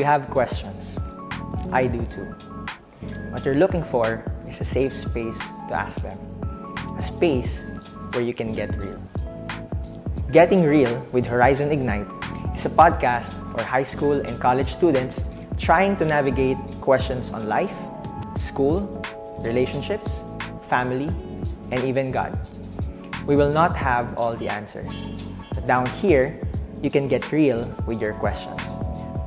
You have questions. I do too. What you're looking for is a safe space to ask them. A space where you can get real. Getting Real with Horizon Ignite is a podcast for high school and college students trying to navigate questions on life, school, relationships, family, and even God. We will not have all the answers. But down here, you can get real with your questions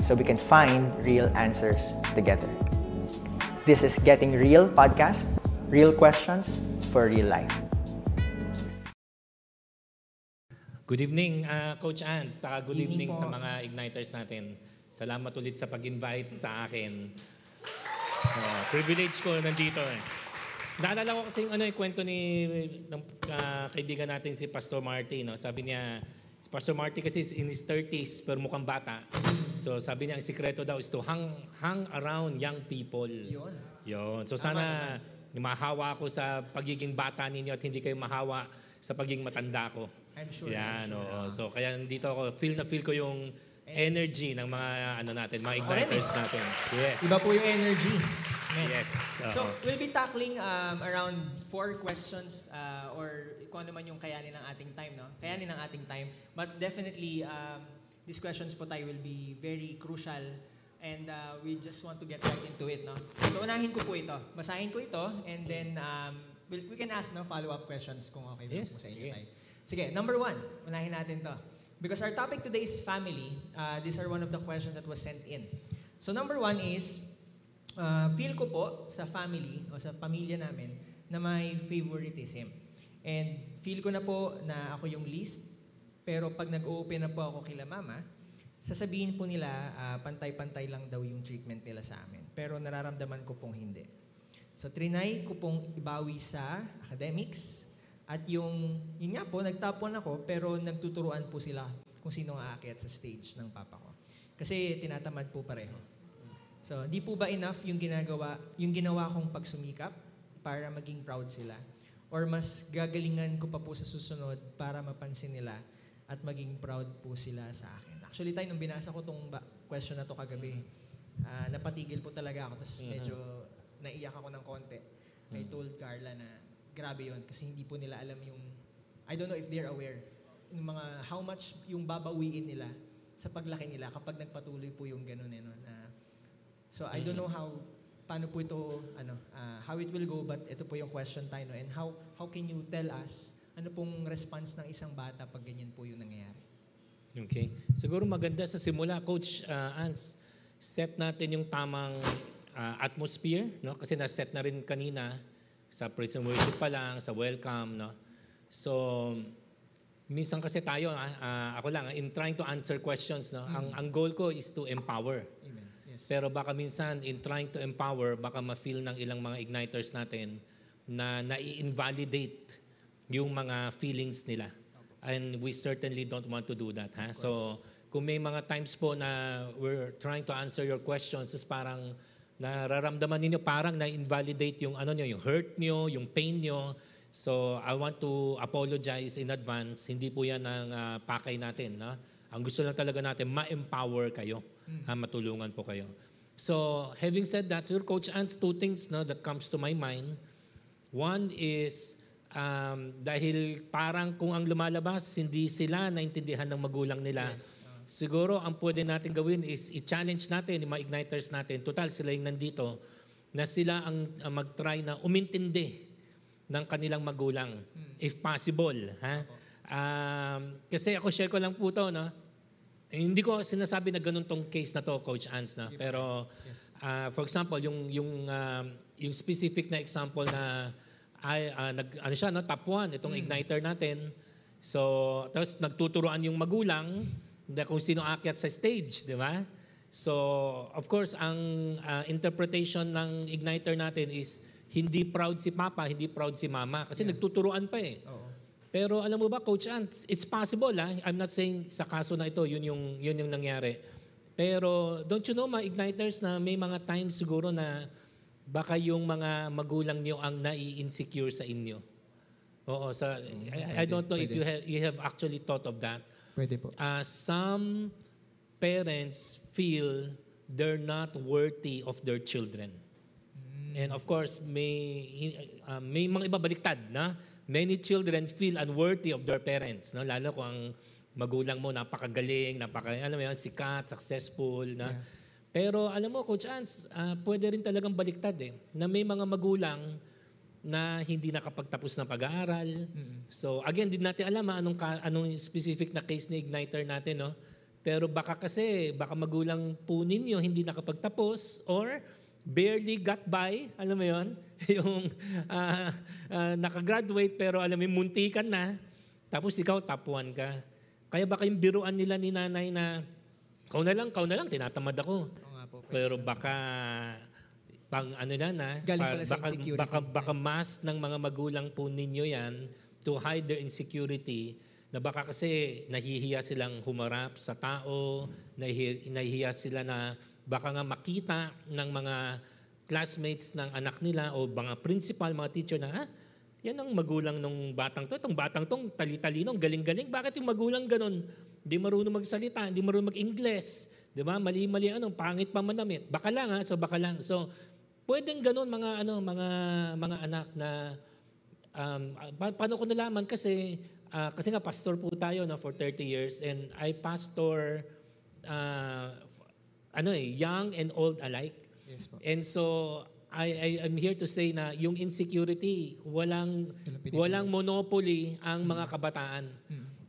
so we can find real answers together. This is Getting Real podcast, real questions for real life. Good evening, uh, Coach Ann. Saka good Evening evening, po. sa mga Igniters natin. Salamat ulit sa pag-invite sa akin. Uh, privilege ko nandito eh. Naalala ko kasi yung ano, yung kwento ni ng ah, kaibigan natin si Pastor Marty. No? Sabi niya, Pastor Marty kasi is in his 30s pero mukhang bata. So sabi niya, ang sikreto daw is to hang, hang around young people. Yun. Yun. So sana mahawa ako sa pagiging bata ninyo at hindi kayo mahawa sa pagiging matanda ko. I'm sure. Yan, oo. So kaya nandito ako, feel na feel ko yung energy ng mga ano natin, mga igniters natin. Yes. Iba po yung energy. Amen. Yes. oo. So, we'll be tackling um, around four questions uh, or kung ano man yung kayanin ng ating time, no? Kayanin ng ating time. But definitely, um, these questions po tayo will be very crucial and uh, we just want to get right into it, no? So, unahin ko po ito. Basahin ko ito and then um, we'll, we can ask no, follow-up questions kung okay Yes, po sa inyo sige. tayo. Sige, number one, unahin natin to. Because our topic today is family. Uh, these are one of the questions that was sent in. So number one is, uh, feel ko po sa family o sa pamilya namin na may favoritism. And feel ko na po na ako yung least, pero pag nag-open na po ako kila mama, sasabihin po nila ah, pantay-pantay lang daw yung treatment nila sa amin. Pero nararamdaman ko pong hindi. So trinay ko pong ibawi sa academics at yung, yun nga po, nagtapon ako pero nagtuturuan po sila kung sino ang aakyat sa stage ng papa ko. Kasi tinatamad po pareho. So, di po ba enough yung ginagawa, yung ginawa kong pagsumikap para maging proud sila? Or mas gagalingan ko pa po sa susunod para mapansin nila at maging proud po sila sa akin. Actually, tayo, nung binasa ko tong ba- question na to kagabi, ah, napatigil po talaga ako. Tapos medyo naiyak ako ng konti. I told Carla na grabe yon kasi hindi po nila alam yung, I don't know if they're aware, yung mga, how much yung babawiin nila sa paglaki nila kapag nagpatuloy po yung ganun eh, no, na So I don't know how paano po ito ano ah, how it will go but ito po yung question tayo no and how how can you tell us ano pong response ng isang bata pag ganyan po yung nangyayari. Okay. Siguro maganda sa simula, Coach uh, Ans, set natin yung tamang uh, atmosphere, no? Kasi na-set na rin kanina sa praise and worship pa lang, sa welcome, no? So, minsan kasi tayo, ah, ako lang, in trying to answer questions, no? Ang, ang goal ko is to empower. Amen. Yes. Pero baka minsan, in trying to empower, baka ma-feel ng ilang mga igniters natin na nai-invalidate yung mga feelings nila. And we certainly don't want to do that. Ha? So, kung may mga times po na we're trying to answer your questions, is parang nararamdaman ninyo parang na-invalidate yung ano nyo, yung hurt nyo, yung pain nyo. So, I want to apologize in advance. Hindi po yan ang ah, pakay natin. No? Ang gusto lang talaga natin, ma-empower kayo. ha, matulungan po kayo. So, having said that, Sir Coach Ants, two things no, that comes to my mind. One is, um, dahil parang kung ang lumalabas, hindi sila naintindihan ng magulang nila. Siguro ang pwede natin gawin is i-challenge natin, yung mga igniters natin, total sila yung nandito, na sila ang, ang mag-try na umintindi ng kanilang magulang, if possible. Ha? Um, kasi ako share ko lang po to, no? Eh, hindi ko sinasabi na ganun tong case na to, Coach Ans, na. Pero, ah, for example, yung, yung, um, yung specific na example na ay, ah, nag, ano siya, no, top 1, itong igniter natin. So, tapos nagtuturoan yung magulang na kung sino akyat sa stage, di ba? So, of course, ang ah, interpretation ng igniter natin is hindi proud si Papa, hindi proud si Mama. Kasi nagtuturoan pa eh. Oo. Pero alam mo ba, Coach Ant, it's possible. Ha? I'm not saying sa kaso na ito, yun yung, yun yung nangyari. Pero don't you know, mga igniters, na may mga times siguro na baka yung mga magulang niyo ang nai-insecure sa inyo. Oo, sa, I, I don't know if pwede. you have, you have actually thought of that. Pwede po. Uh, some parents feel they're not worthy of their children. And of course, may uh, may mga iba baliktad na many children feel unworthy of their parents, no? Lalo kung ang magulang mo napakagaling, napaka alam mo sikat, successful, na. Pero alam mo, Coach Ans, ah, pwede rin talagang baliktad eh, na may mga magulang na hindi nakapagtapos ng pag-aaral. So again, din natin alam ah, anong, ka- anong specific na case ni Igniter natin, no? Pero baka kasi, baka magulang po ninyo hindi nakapagtapos or barely got by, alam mo yon yung ah, ah, nakagraduate pero alam mo, muntikan na, tapos ikaw one ka. Kaya baka yung biruan nila ni nanay na, kau na lang, kau na lang, tinatamad ako. Oo nga po. Pero baka pang ano na na, Galing pala sa baka, insecurity. baka, baka mas ng mga magulang po ninyo yan to hide their insecurity na baka kasi nahihiya silang humarap sa tao, nahihiya, nahihiya sila na baka nga makita ng mga classmates ng anak nila o mga principal, mga teacher na, ah, yan ang magulang ng batang to. Itong batang tong tali-talino, galing-galing. Bakit yung magulang ganun? Hindi marunong magsalita, hindi marunong mag-Ingles. Di ba? Mali-mali ano, pangit pa manamit. Baka lang ha, so baka lang. So, pwedeng ganun mga ano, mga mga anak na um, pa- paano ko nalaman kasi ah, kasi nga pastor po tayo no for 30 years and I pastor ah, ano eh young and old alike. Yes po. And so I, I I'm here to say na yung insecurity walang walang monopoly ang mga kabataan.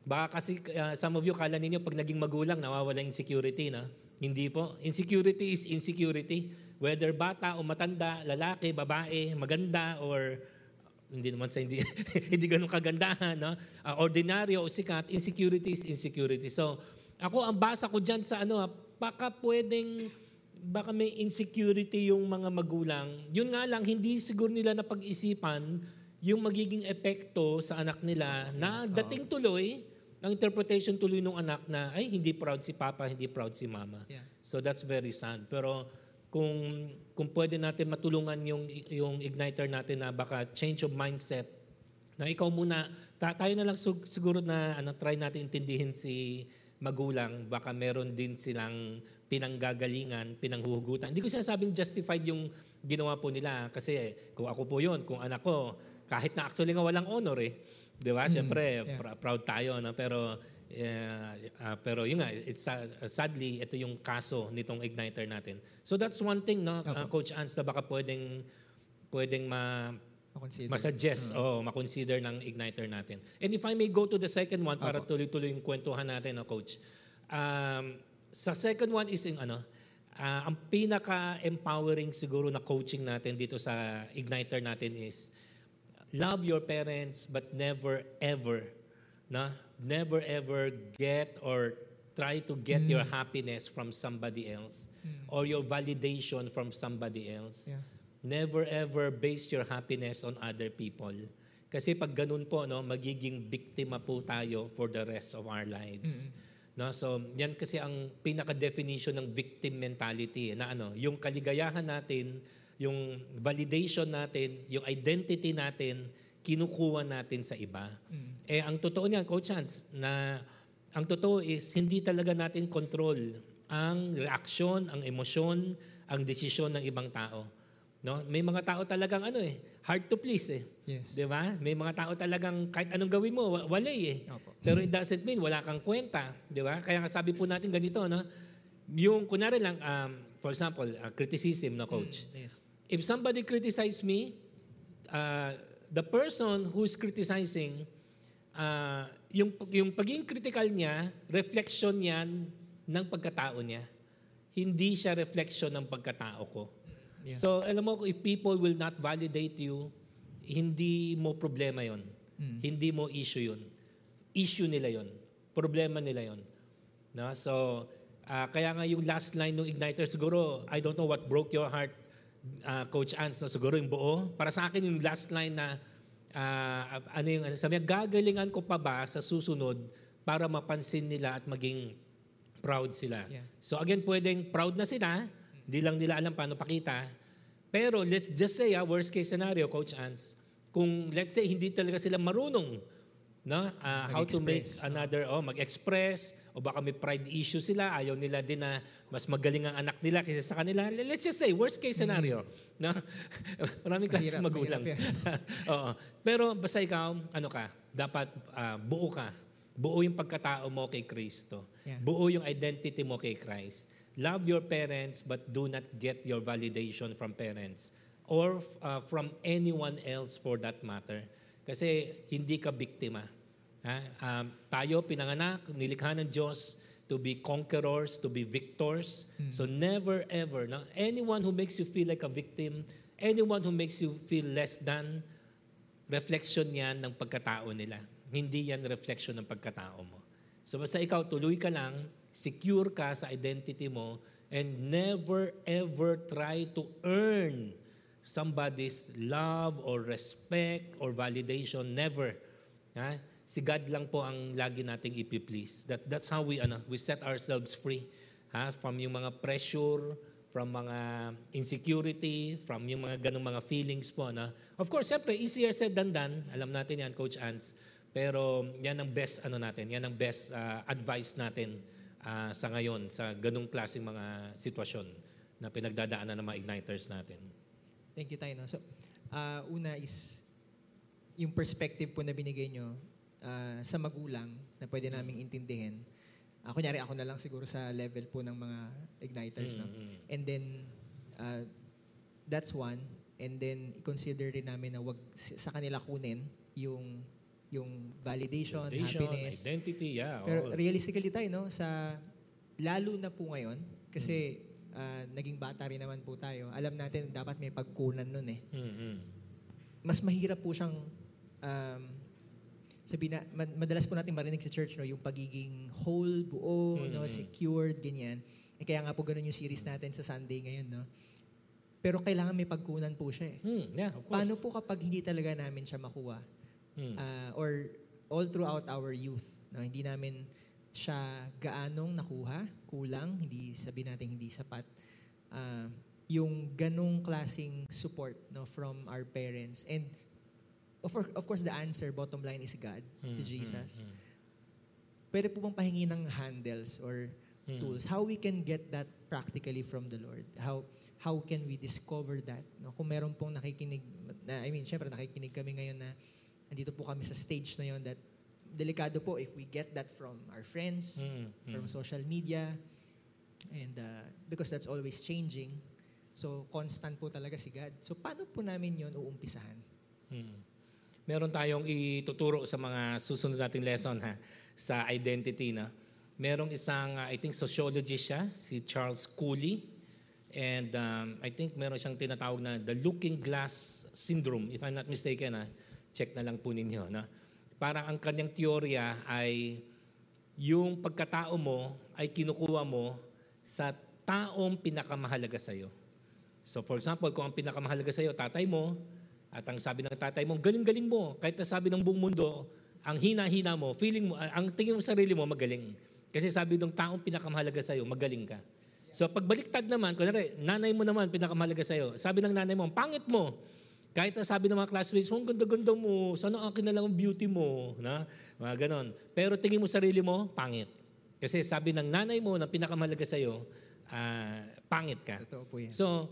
Baka kasi uh, some of you kala ninyo pag naging magulang nawawala yung insecurity na. Hindi po. Insecurity is insecurity. Whether bata o matanda, lalaki, babae, maganda or hindi naman sa hindi hindi ganun kagandahan, no? Uh, ordinaryo o sikat, insecurity is insecurity. So, ako ang basa ko diyan sa ano, ah, baka pwedeng baka may insecurity yung mga magulang. Yun nga lang hindi siguro nila napag-isipan yung magiging epekto sa anak nila na dating tuloy ang interpretation tuloy ng anak na ay hindi proud si papa, hindi proud si mama. Yeah. So that's very sad. Pero kung kung pwede natin matulungan yung yung igniter natin na baka change of mindset na ikaw muna ta- tayo na lang sug- siguro na ano try natin intindihin si magulang baka meron din silang pinanggagalingan, pinanghuhugutan. Hindi ko sinasabing justified yung ginawa po nila kasi kung ako po yon, kung anak ko kahit na actually nga walang honor eh. 'Di ba? Siyempre yeah. pr- proud tayo no pero ah, pero yun nga it's uh, sadly ito yung kaso nitong igniter natin. So that's one thing no uh, coach Ans na baka pwedeng pwedeng ma Ma-consider. ma-suggest o ma-consider ng igniter natin. And if I may go to the second one para tuloy-tuloy yung kwentuhan natin no coach. Um, sa second one is yung ano ah, ang pinaka-empowering siguro na coaching natin dito sa igniter natin is love your parents but never ever na never ever get or try to get your happiness from somebody else or your validation from somebody else. Yeah. never ever base your happiness on other people. Kasi pag ganun po no magiging biktima po tayo for the rest of our lives. No so yan kasi ang pinaka definition ng victim mentality na ano yung kaligayahan natin yung validation natin yung identity natin kinukuha natin sa iba eh ang totoo niyan coach Chance na ang totoo is hindi talaga natin control ang reaksyon ang emosyon ang desisyon ng ibang tao No? May mga tao talagang ano eh, hard to please eh. Yes. 'Di ba? May mga tao talagang kahit anong gawin mo, wa- walay eh. Opo. Pero it doesn't mean wala kang kwenta, 'di ba? Kaya nga sabi po natin ganito, no? Yung kunwari lang um, for example, uh, criticism na coach. Yes. If somebody criticize me, uh, the person who's criticizing uh, yung yung pagiging critical niya, reflection yan ng pagkatao niya. Hindi siya reflection ng pagkatao ko. Yeah. So, alam mo, if people will not validate you, hindi mo problema yon. Hindi mo issue yun. Issue nila yon. Problema nila yon. No? So, ah, kaya nga yung last line ng Igniter, siguro, I don't know what broke your heart, ah, Coach Ans, no? siguro yung buo. Para sa akin, yung last line na, ah, ano yung, ano, sabi niya, gagalingan ko pa ba sa susunod para mapansin nila at maging proud sila. Yeah. So again, pwedeng proud na sila, di lang nila alam paano pakita. Pero let's just say, ah, worst case scenario, Coach Ans, kung let's say hindi talaga sila marunong no? Ah, how to make another oh, mag-express o baka may pride issue sila, ayaw nila din na mas magaling ang anak nila kaysa sa kanila. Let's just say worst case scenario, no? Maraming klase Mahirap, magulang. Oo. Pero basta ikaw, ano ka, dapat ah, buo ka. Buo yung pagkatao mo kay Kristo. Yeah. Buo yung identity mo kay Christ. Love your parents but do not get your validation from parents or uh, from anyone else for that matter. Kasi hindi ka biktima. Ha? Um, tayo pinanganak, nilikha ng Diyos to be conquerors, to be victors. So never ever, no? anyone who makes you feel like a victim, anyone who makes you feel less than, reflection yan ng pagkatao nila. Hindi yan reflection ng pagkatao mo. So basta ikaw, tuloy ka lang, secure ka sa identity mo, and never ever try to earn somebody's love or respect or validation. Never. Ha? Si God lang po ang lagi nating ipiplease. That, that's how we, ano, we set ourselves free ha? from yung mga pressure, from mga insecurity, from yung mga ganong mga feelings po. Na, of course, siyempre, easier said than done. Alam natin yan, Coach Ants. Pero yan ang best ano natin, yan ang best ah, advice natin ah, sa ngayon sa ganong klaseng mga sitwasyon na pinagdadaanan ng mga igniters natin. Thank you, Tay. No? So, ah, una is, yung perspective po na binigay nyo ah, sa magulang na pwede naming intindihin. Uh, kunyari, ako na lang siguro sa level po ng mga igniters. No? And then, ah, that's one. And then, i-consider rin namin na wag sa kanila kunin yung yung validation, Validation, happiness. identity, yeah. Pero all. realistically tayo, no, sa lalo na po ngayon, kasi ah, naging bata rin naman po tayo, alam natin dapat may pagkunan nun eh. Mm-mm. Mas mahirap po siyang, um, sabi na, mad- madalas po natin marinig sa church, no, yung pagiging whole, buo, no, secured, ganyan. Eh, kaya nga po ganun yung series natin sa Sunday ngayon, no. Pero kailangan may pagkunan po siya eh. Hmm, yeah, of course. Paano po kapag hindi talaga namin siya makuha? Hmm. Ah, or all throughout our youth, no, hindi namin siya gaanong nakuha, kulang, hindi sabi natin hindi sapat. Ah, yung ganong klasing support no from our parents. And of, of course the answer bottom line is God si Jesus. pwede po bang pahingi ng handles or tools? How we can get that practically from the Lord? How how can we discover that no? Kung meron pong nakikinig na, I mean syempre nakikinig kami ngayon na andito po kami sa stage na yon that delikado po if we get that from our friends Mm, from social media and uh, because that's always changing so constant po talaga si God so paano po namin yon uumpisahan Hmm. Meron tayong ituturo sa mga susunod nating lesson ha sa identity na. Merong isang uh, I think sociologist siya, si Charles Cooley. And um, I think meron siyang tinatawag na the looking glass syndrome if I'm not mistaken ha. Check na lang po ninyo na. Parang ang kanyang teorya ay yung pagkatao mo ay kinukuha mo sa taong pinakamahalaga sa iyo. So for example, kung ang pinakamahalaga sa iyo tatay mo, at ang sabi ng tatay mo, galing-galing mo. Kahit na sabi ng buong mundo, ang hina-hina mo, feeling mo, ang tingin mo sa sarili mo, magaling. Kasi sabi ng taong pinakamahalaga sa iyo, magaling ka. So pagbaliktad naman, kunwari, nanay mo naman pinakamahalaga sa iyo. Sabi ng nanay mo, ang pangit mo. Kahit na sabi ng mga classmates mo, ang ganda-ganda mo, sana akin na lang ang beauty mo. Na? Mga ganon. Pero tingin mo sarili mo, pangit. Kasi sabi ng nanay mo na pinakamahalaga sa iyo, ah, pangit ka. totoo po yan So,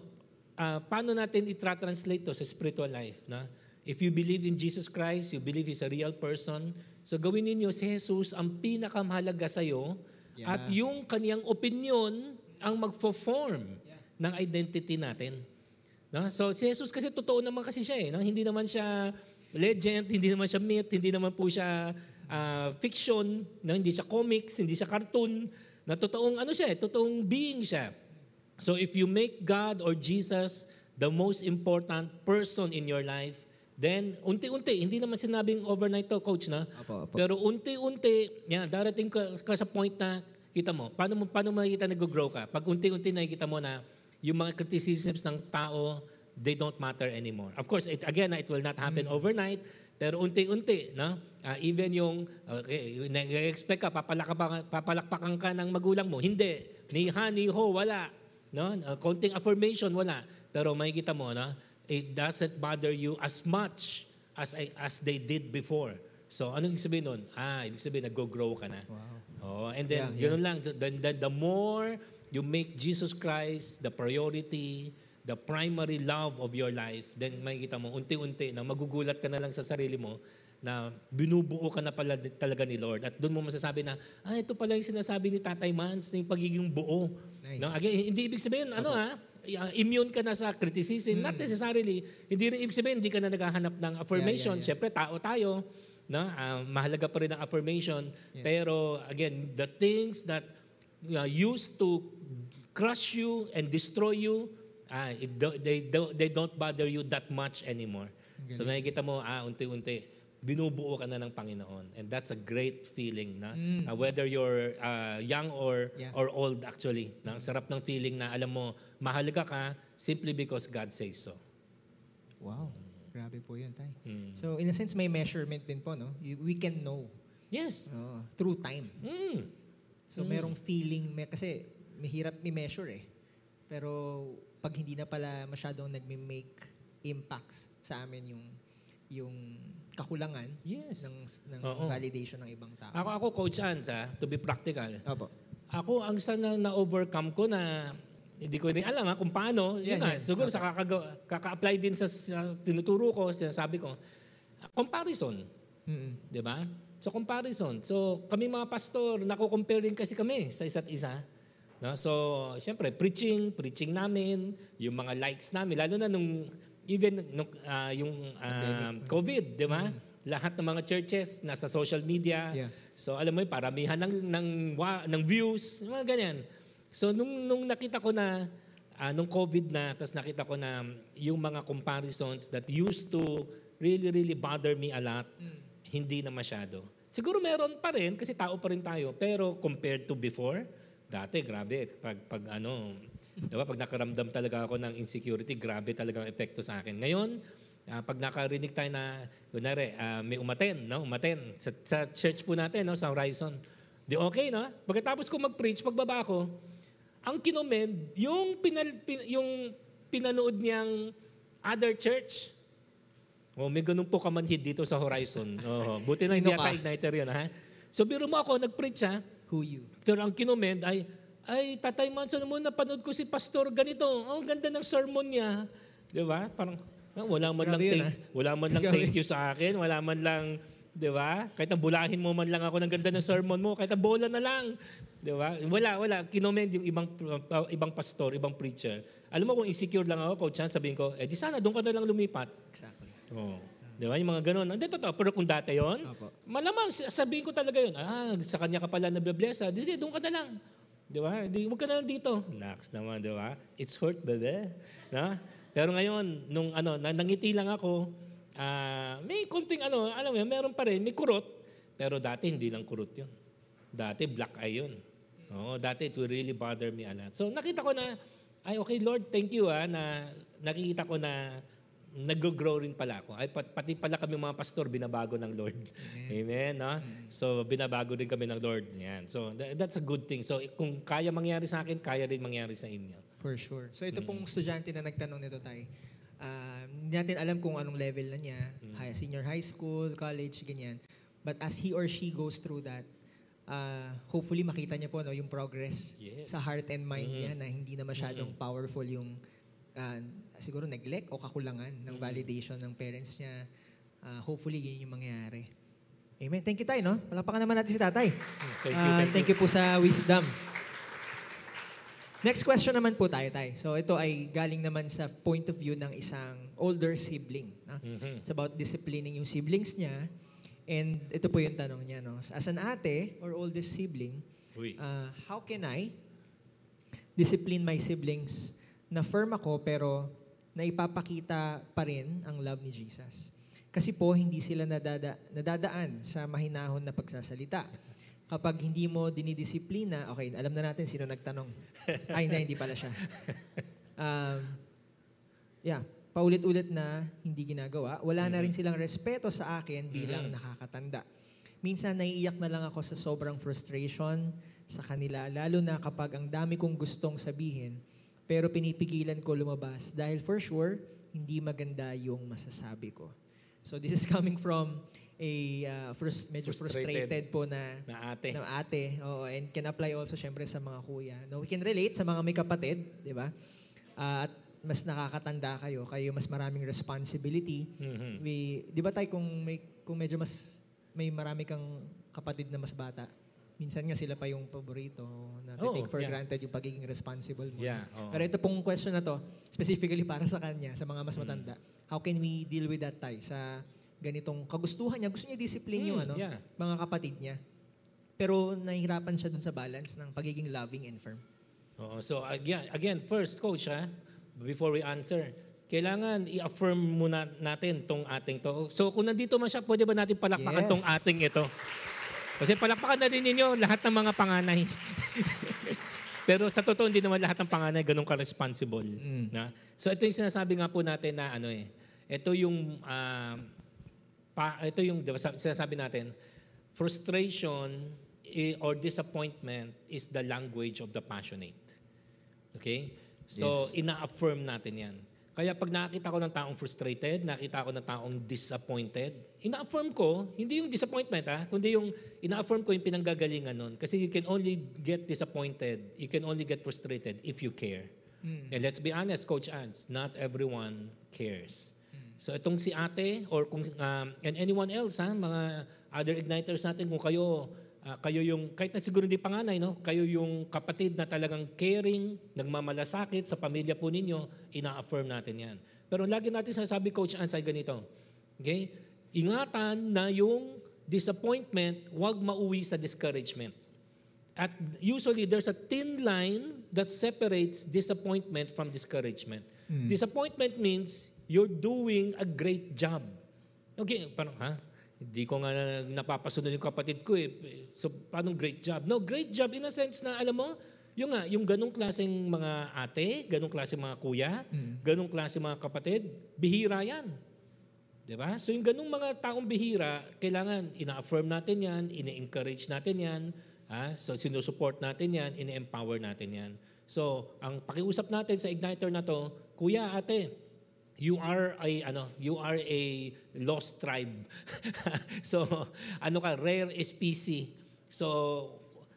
ah, paano natin i-translate to sa spiritual life? Na? If you believe in Jesus Christ, you believe He's a real person, so gawin ninyo si Jesus ang pinakamahalaga sa iyo Yeah. at yung kaniyang opinion ang magfo-form ng identity natin. No? So si Jesus kasi totoo naman kasi siya eh. No? Hindi naman siya legend, hindi naman siya myth, hindi naman po siya ah, fiction, no? hindi siya comics, hindi siya cartoon. Na totoong ano siya eh, totoong being siya. So if you make God or Jesus the most important person in your life, then unti-unti, hindi naman sinabing overnight to, coach na. Apo, apo. Pero unti-unti, yan, darating ka, ka sa point na, kita mo, paano mo, paano makikita nag-grow ka? Pag unti-unti nakikita mo na yung mga criticisms ng tao, they don't matter anymore. Of course, it, again, it will not happen overnight, pero unti-unti, no? Ah, even yung, okay, nag-expect ka, papalakpakan, papalakpakan ka ng magulang mo. Hindi. Ni ha, ni ho, wala. No? Uh, konting affirmation, wala. Pero makikita mo, no? it doesn't bother you as much as, I- as they did before. So, anong ibig sabihin nun? Ah, ibig sabihin, nag-grow ka na. Wow. Oh, and then, Yeah, yun lang, the, the, the more you make Jesus Christ the priority, the primary love of your life, then makikita mo, unti-unti, na magugulat ka na lang sa sarili mo, na binubuo ka na pala talaga ni Lord. At doon mo masasabi na, ah, ito pala yung sinasabi ni Tatay Mans, na yung pagiging buo. Nice. No? Again, hindi ibig sabihin, ano ha, uh, immune ka na sa criticism. Not necessarily. Hindi rin ibig sabihin, hindi ka na naghahanap ng affirmation. yeah, yeah. Siyempre, tao tayo. No? Ah, mahalaga pa rin ang affirmation. Yes. Pero again, the things that uh, used to crush you and destroy you, ah, it do- they, do- they don't bother you that much anymore. So nakikita mo, ah, unti-unti, binubuo ka na ng Panginoon. And that's a great feeling na ah, whether you're ah, young or Yeah. or old actually. Na, ang sarap ng feeling na alam mo, mahalaga ka simply because God says so. Wow. Grabe po yun, Tay. Mm. So, in a sense, may measurement din po, no? We can know Yes. Oo, through time. Mm. So, merong feeling, may, kasi mahirap i-measure eh. Pero, pag hindi na pala masyadong nagme-make impacts sa amin yung yung kakulangan Yes. ng, ng Oo. validation ng ibang tao. Ako, ako Coach Hans, ah, to be practical. Opo. Ako, ang sana na-overcome ko na hindi ko rin alam ha, kung paano. Yan, Yun yan. siguro sa kakagawa, kaka-apply din sa, sa tinuturo ko, sinasabi ko, ah, comparison. Mm-mm. Di ba? So, comparison. So, kami mga pastor, nako-compare rin kasi kami sa isa't isa. No? So, syempre, preaching, preaching namin, yung mga likes namin, lalo na nung, even nung, ah, yung ah, COVID, di ba? Lahat ng mga churches nasa social media. Yeah. So, alam mo yun, paramihan ng, ng, wa- ng views, mga ganyan. So, nung, nung nakita ko na, ah, nung COVID na, tapos nakita ko na yung mga comparisons that used to really, really bother me a lot, hindi na masyado. Siguro meron pa rin, kasi tao pa rin tayo, pero compared to before, dati, grabe, pag, pag ano, diba, pag nakaramdam talaga ako ng insecurity, grabe talaga ang epekto sa akin. Ngayon, ah, pag nakarinig tayo na, kunwari, ah, may umaten, no? umaten, sa, sa church po natin, no? sa Horizon, di okay, no? Pagkatapos ko mag-preach, pagbaba ko, ang kinomend, yung, pinal, pin- yung pinanood niyang other church, Oh, may ganun po kamanhid dito sa Horizon. Oh, buti na hindi ka? ka igniter yun, ha? So, biro mo ako, nag-preach, ha? Who you? Pero ang kinomend ay, ay, Tatay Manson mo, napanood ko si Pastor ganito. Oh, ang ganda ng sermon niya. Di ba? Parang, ah, wala man lang Grabe yun, thank, wala man lang Grabe. thank you sa akin. Wala man lang, di ba? Kahit na bulahin mo man lang ako ng ganda ng sermon mo, kahit na bola na lang. Di ba? Wala, wala. Kinomend yung ibang, uh, ibang pastor, ibang preacher. Alam mo kung insecure lang ako, coach, sabihin ko, eh di sana doon ka na lang lumipat. Exactly. Oh. Di ba? Yung mga ganun. Hindi, totoo. Pero kung dati yon, malamang sabihin ko talaga yun, ah, sa kanya ka pala nabiblesa, di, di, doon ka na lang. Di ba? Di, huwag ka na lang dito. Next naman, di ba? It's hurt, baby. Na? Pero ngayon, nung ano, na, nangiti lang ako, ah, may konting ano, alam mo yun, meron pa rin, may kurot. Pero dati, hindi lang kurot yun. Dati, black eye yun. Oo, dati, it will really bother me a lot. So, nakita ko na, ay, okay, Lord, thank you, ah, na nakikita ko na nag-grow rin pala ako. Ay, pat- pati pala kami mga pastor, binabago ng Lord. Amen. no? So, binabago din kami ng Lord. Yan. So, tha- that's a good thing. So, kung kaya mangyari sa akin, kaya rin mangyari sa inyo. For sure. So ito pong estudyante na nagtanong nito tayo, ah, hindi natin alam kung anong level na niya, high, senior high school, college, ganyan. But as he or she goes through that, ah, hopefully makita niya po no, yung progress Yes. sa heart and mind niya na hindi na masyadong powerful yung ah, siguro neglect o kakulangan ng validation ng parents niya. Ah, hopefully yun yung mangyayari. Amen. Thank you tayo, no? Palapakan naman natin si tatay. Thank you, Ah, thank you. you po sa wisdom. Next question naman po tayo, tay. So ito ay galing naman sa point of view ng isang older sibling. No? Mhm. It's about disciplining yung siblings niya. And ito po yung tanong niya. No? As an ate or oldest sibling, Uy. uh, how can I discipline my siblings na firm ako pero naipapakita pa rin ang love ni Jesus? Kasi po, hindi sila nadada, nadadaan sa mahinahon na pagsasalita. Kapag hindi mo dinidisiplina, okay, alam na natin sino nagtanong. Ay, na, hindi pala siya. Um, yeah, paulit-ulit na hindi ginagawa. Wala na rin silang respeto sa akin bilang nakakatanda. Minsan naiiyak na lang ako sa sobrang frustration sa kanila, lalo na kapag ang dami kong gustong sabihin, pero pinipigilan ko lumabas dahil for sure, hindi maganda yung masasabi ko. So this is coming from a uh, frus- medyo Frustrated. frustrated, po na Na ate. na ate. Oo, and can apply also syempre sa mga kuya. No, we can relate sa mga may kapatid, di ba? Ah, at mas nakakatanda kayo, kayo mas maraming responsibility. Mhm. We, di ba tayo kung may kung medyo mas may marami kang kapatid na mas bata, minsan nga sila pa yung paborito na Oo, take for yeah. granted yung pagiging responsible mo. Yeah, oo. Pero ito pong question na to, specifically para sa kanya, sa mga mas matanda. How can we deal with that tayo sa ganitong kagustuhan niya? Gusto niya discipline yung Mm, ano, yeah. mga kapatid niya. Pero nahihirapan siya dun sa balance ng pagiging loving and firm. Oo, so again, again, first coach ha, before we answer, kailangan i-affirm muna natin tong ating to. So kung nandito man siya, pwede ba natin palakpakan Yes. tong ating ito? Kasi palakpakan na rin ninyo lahat ng mga panganay. Pero sa totoo, hindi naman lahat ng panganay ganun ka-responsible. Na? So ito yung sinasabi nga po natin na ano eh, ito yung, ah, pa, ito yung, di ba, sa- sinasabi natin, frustration eh, or disappointment is the language of the passionate. Okay? So, ina-affirm natin yan. Kaya pag nakita ko ng taong frustrated, nakita ko ng taong disappointed, ina-affirm ko, hindi yung disappointment ha, kundi yung ina-affirm ko yung pinanggagalingan nun. Kasi you can only get disappointed, you can only get frustrated if you care. And let's be honest, Coach Ads, not everyone cares. So itong si ate or kung um, and anyone else ha, mga other igniters natin kung kayo ah, kayo yung kahit na siguro hindi panganay no, kayo yung kapatid na talagang caring, nagmamalasakit sa pamilya po ninyo, ina-affirm natin 'yan. Pero lagi natin sasabi coach Ansay ganito. Okay? Ingatan na yung disappointment, wag mauwi sa discouragement. At usually, there's a thin line that separates disappointment from discouragement. Disappointment means you're doing a great job. Okay, parang, ha? Hindi ko nga na- napapasunod yung kapatid ko eh. So, paano great job? No, great job in a sense na, alam mo, yung nga, yung ganong klaseng mga ate, ganong klaseng mga kuya, ganong klaseng mga kapatid, bihira yan. Ba? So yung ganung mga taong bihira, kailangan ina-affirm natin yan, ine-encourage natin yan, ha? so sinusupport natin yan, ine-empower natin yan. So ang pakiusap natin sa Igniter na to, Kuya, ate, you are a ano you are a lost tribe. So ano ka rare species so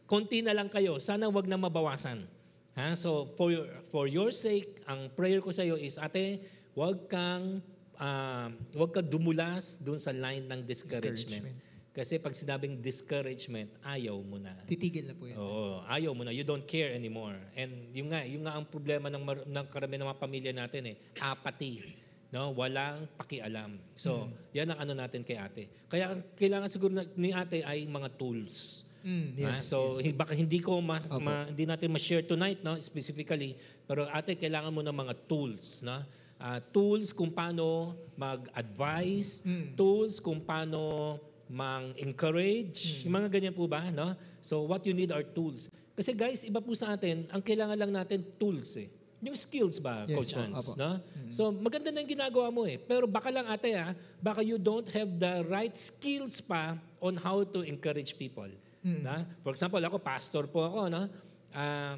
konti na lang kayo. Sana wag na mabawasan. Ha? So for your, for your sake ang prayer ko sa iyo is ate wag kang ah, wag ka dumulas dun sa line ng discouragement. Discouragement. Kasi pag sinabing discouragement, ayaw mo na. Titigil na po yan. Oo, ayaw mo na. You don't care anymore. And yung nga, yung nga ang problema ng, mar- ng karamihan ng mga pamilya natin eh, apathy. No, walang pakialam. So, yan ang ano natin kay ate. Kaya ang kailangan siguro na, ni ate ay mga tools. Mm, Ah, yes, so yes. baka hindi ko ma, Opo. ma- hindi natin ma-share tonight no specifically pero ate kailangan mo ng mga tools na Ah, tools kung paano mag-advise, Mm. tools kung paano mang-encourage, yung mga ganyan po ba, no? So what you need are tools. Kasi guys, iba po sa atin, ang kailangan lang natin tools eh. Yung skills ba, Yes Coach po, Hans, opo. no? So maganda na yung ginagawa mo eh. Pero baka lang ate ah, baka you don't have the right skills pa on how to encourage people. Na? For example, ako pastor po ako, no? Ah,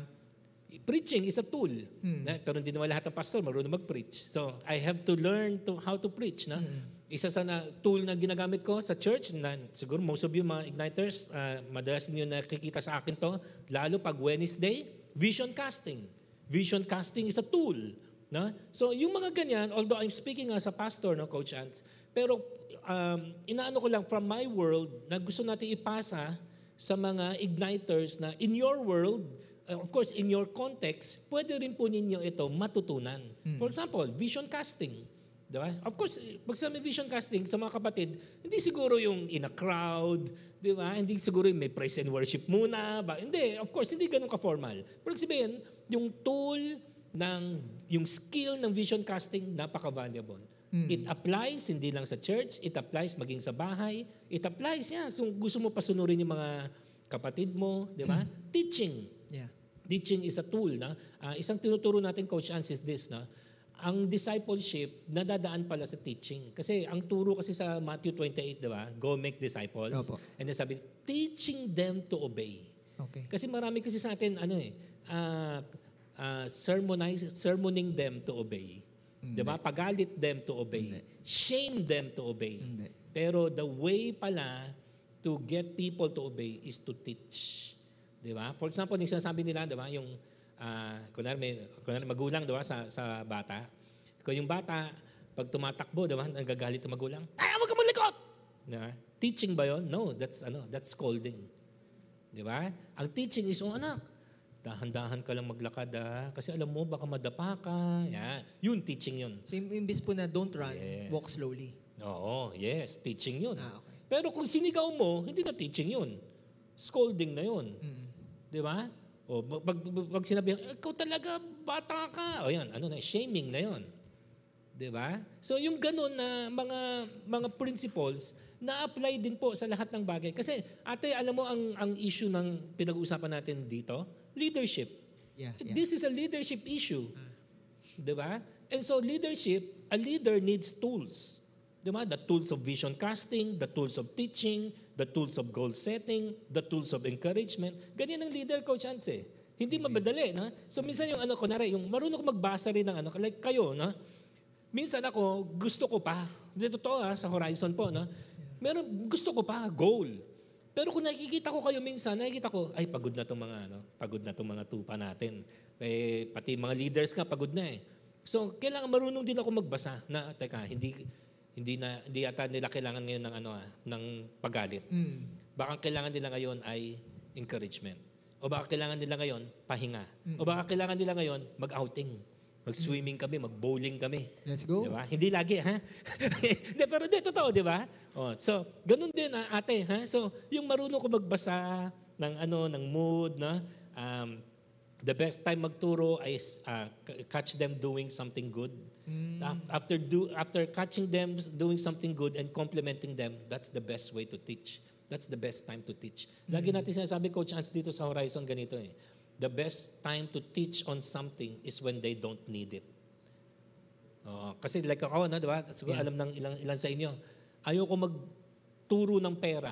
preaching is a tool. Na? Pero hindi naman lahat ng pastor marunong mag-preach. So, I have to learn to how to preach. Na? Isa sa na, tool na ginagamit ko sa church, na, siguro most of you mga igniters, ah, madalas niyo nakikita sa akin to, lalo pag Wednesday, vision casting. Vision casting is a tool. Na? So, yung mga ganyan, although I'm speaking as a pastor, no, Coach Ants, pero um, inaano ko lang from my world na gusto natin ipasa sa mga igniters na in your world, uh, of course, in your context, pwede rin po ninyo ito matutunan. For example, vision casting. Di ba? Of course, pag sa may vision casting sa mga kapatid, hindi siguro yung in a crowd, di ba? Hindi siguro yung may praise and worship muna. Ba? Hindi, of course, hindi ganun ka-formal. Pero sabihin, yung tool ng, yung skill ng vision casting, napaka-valuable. It applies hindi lang sa church, it applies maging sa bahay, it applies, yeah. So gusto mo pasunurin yung mga kapatid mo, di ba? Teaching. Yeah. Teaching is a tool na ah, isang tinuturo natin coach Ans is this na ang discipleship nadadaan pala sa teaching. Kasi ang turo kasi sa Matthew 28, di ba? Go make disciples. Opo. And then sabi, teaching them to obey. Okay. Kasi marami kasi sa atin ano eh, ah, ah, sermonize, sermoning them to obey. Di ba? Pagalit them to obey. Shame them to obey. Hindi. Pero the way pala to get people to obey is to teach. Di ba? For example, yung sinasabi nila, di ba, yung, uh, kunwari, may, kunwari magulang, di ba, sa, sa bata. Kung yung bata, pag tumatakbo, di ba, nagagalit yung magulang, ay, huwag ka malikot! Di ba? Teaching ba yon? No, that's, ano, that's scolding. Di ba? Ang teaching is, oh anak, dahan-dahan ka lang maglakad ah, kasi alam mo, baka madapa ka. Yan. Yun, teaching yun. So, im- imbis po na don't run, Yes. walk slowly. Oo, yes, teaching yun. Ah, okay. Pero kung sinigaw mo, hindi na teaching yun. Scolding na yun. Mm. Di ba? O pag, pag, pag sinabi, ikaw talaga, bata ka. O yan, ano na, shaming na yun. Di ba? So yung ganun na mga mga principles na-apply din po sa lahat ng bagay. Kasi ate, alam mo ang ang issue ng pinag-uusapan natin dito, leadership. Yeah, yeah. This is a leadership issue. Di ba? And so leadership, a leader needs tools. Di ba? The tools of vision casting, the tools of teaching, the tools of goal setting, the tools of encouragement. Ganyan ang leader, Coach Hans eh. Hindi mabadali. Na? So minsan yung ano, kunwari, yung marunong ko magbasa rin ng ano, like kayo, no? Minsan ako, gusto ko pa. Hindi totoo ha, sa horizon po, no? Meron, gusto ko pa, goal. Pero kung nakikita ko kayo minsan, nakikita ko, ay pagod na itong mga, ano, pagod na itong mga tupa natin. Eh, pati mga leaders ka, pagod na eh. So, kailangan marunong din ako magbasa na, teka, hindi, hindi na, hindi ata nila kailangan ngayon ng, ano, ah, ng pagalit. Mm. Baka kailangan nila ngayon ay encouragement. O baka kailangan nila ngayon, pahinga. O baka kailangan nila ngayon, mag-outing. Mag-swimming kami, mag-bowling kami. Let's go. Di ba? Hindi lagi, ha? Hindi, pero di, totoo, di ba? Oh, so, ganun din, ah, ate, ha? So, yung marunong ko magbasa ng ano, ng mood, na, um, the best time magturo is uh, catch them doing something good. Af- After do after catching them doing something good and complimenting them, that's the best way to teach. That's the best time to teach. Lagi natin sinasabi, Coach Hans, dito sa Horizon, ganito eh. The best time to teach on something is when they don't need it. Oo, kasi like ako, na, di ba? Siguro Yeah. alam ng ilang, ilan sa inyo, ayoko magturo ng pera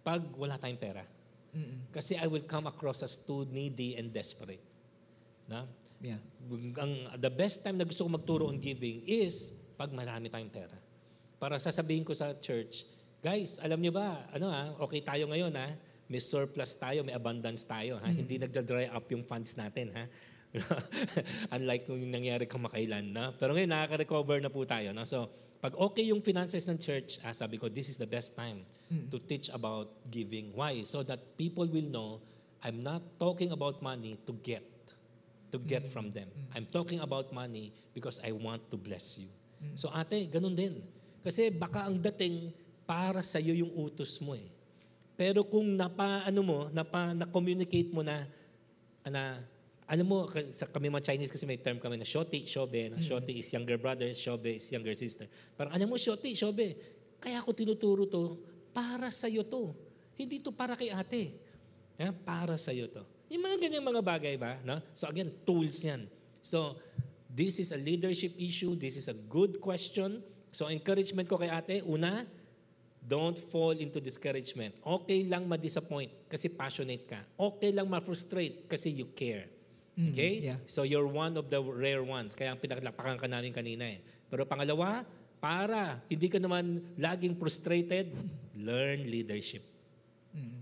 pag wala tayong pera. Mm-mm. Kasi I will come across as too needy and desperate. Na? Yeah. Ang, the best time na gusto ko magturo on giving is pag marami tayong pera. Para sasabihin ko sa church, guys, alam niyo ba, ano ha, okay tayo ngayon ha, may surplus tayo, may abundance tayo ha, hindi nagda-dry up yung funds natin ha. Unlike kung nangyari kamakailan na. Pero ngayon, nakaka-recover na po tayo. No? So, pag okay yung finances ng church, ah, sabi ko, this is the best time to teach about giving. Why? So that people will know I'm not talking about money to get, to get from them. I'm talking about money because I want to bless you. So ate, ganun din. Kasi baka ang dating para sa iyo yung utos mo eh. Pero kung napa ano mo, napa na-communicate mo na na alam mo, ka- sa kami mga Chinese kasi may term kami na shoti, shobe. Na shoti is younger brother, shobe is younger sister. Parang alam mo, shoti, shobe. Kaya ako tinuturo to, para sa iyo to. Hindi to para kay ate. Eh, para sa iyo to. Yung mga ganyang mga bagay ba? No? So again, tools yan. So, this is a leadership issue. This is a good question. So, encouragement ko kay ate, una, Don't fall into discouragement. Okay lang ma-disappoint kasi passionate ka. Okay lang ma-frustrate kasi you care. Okay? yeah. So you're one of the rare ones. Kaya ang pinaglapakan ka namin kanina eh. Pero pangalawa, para hindi ka naman laging frustrated, learn leadership.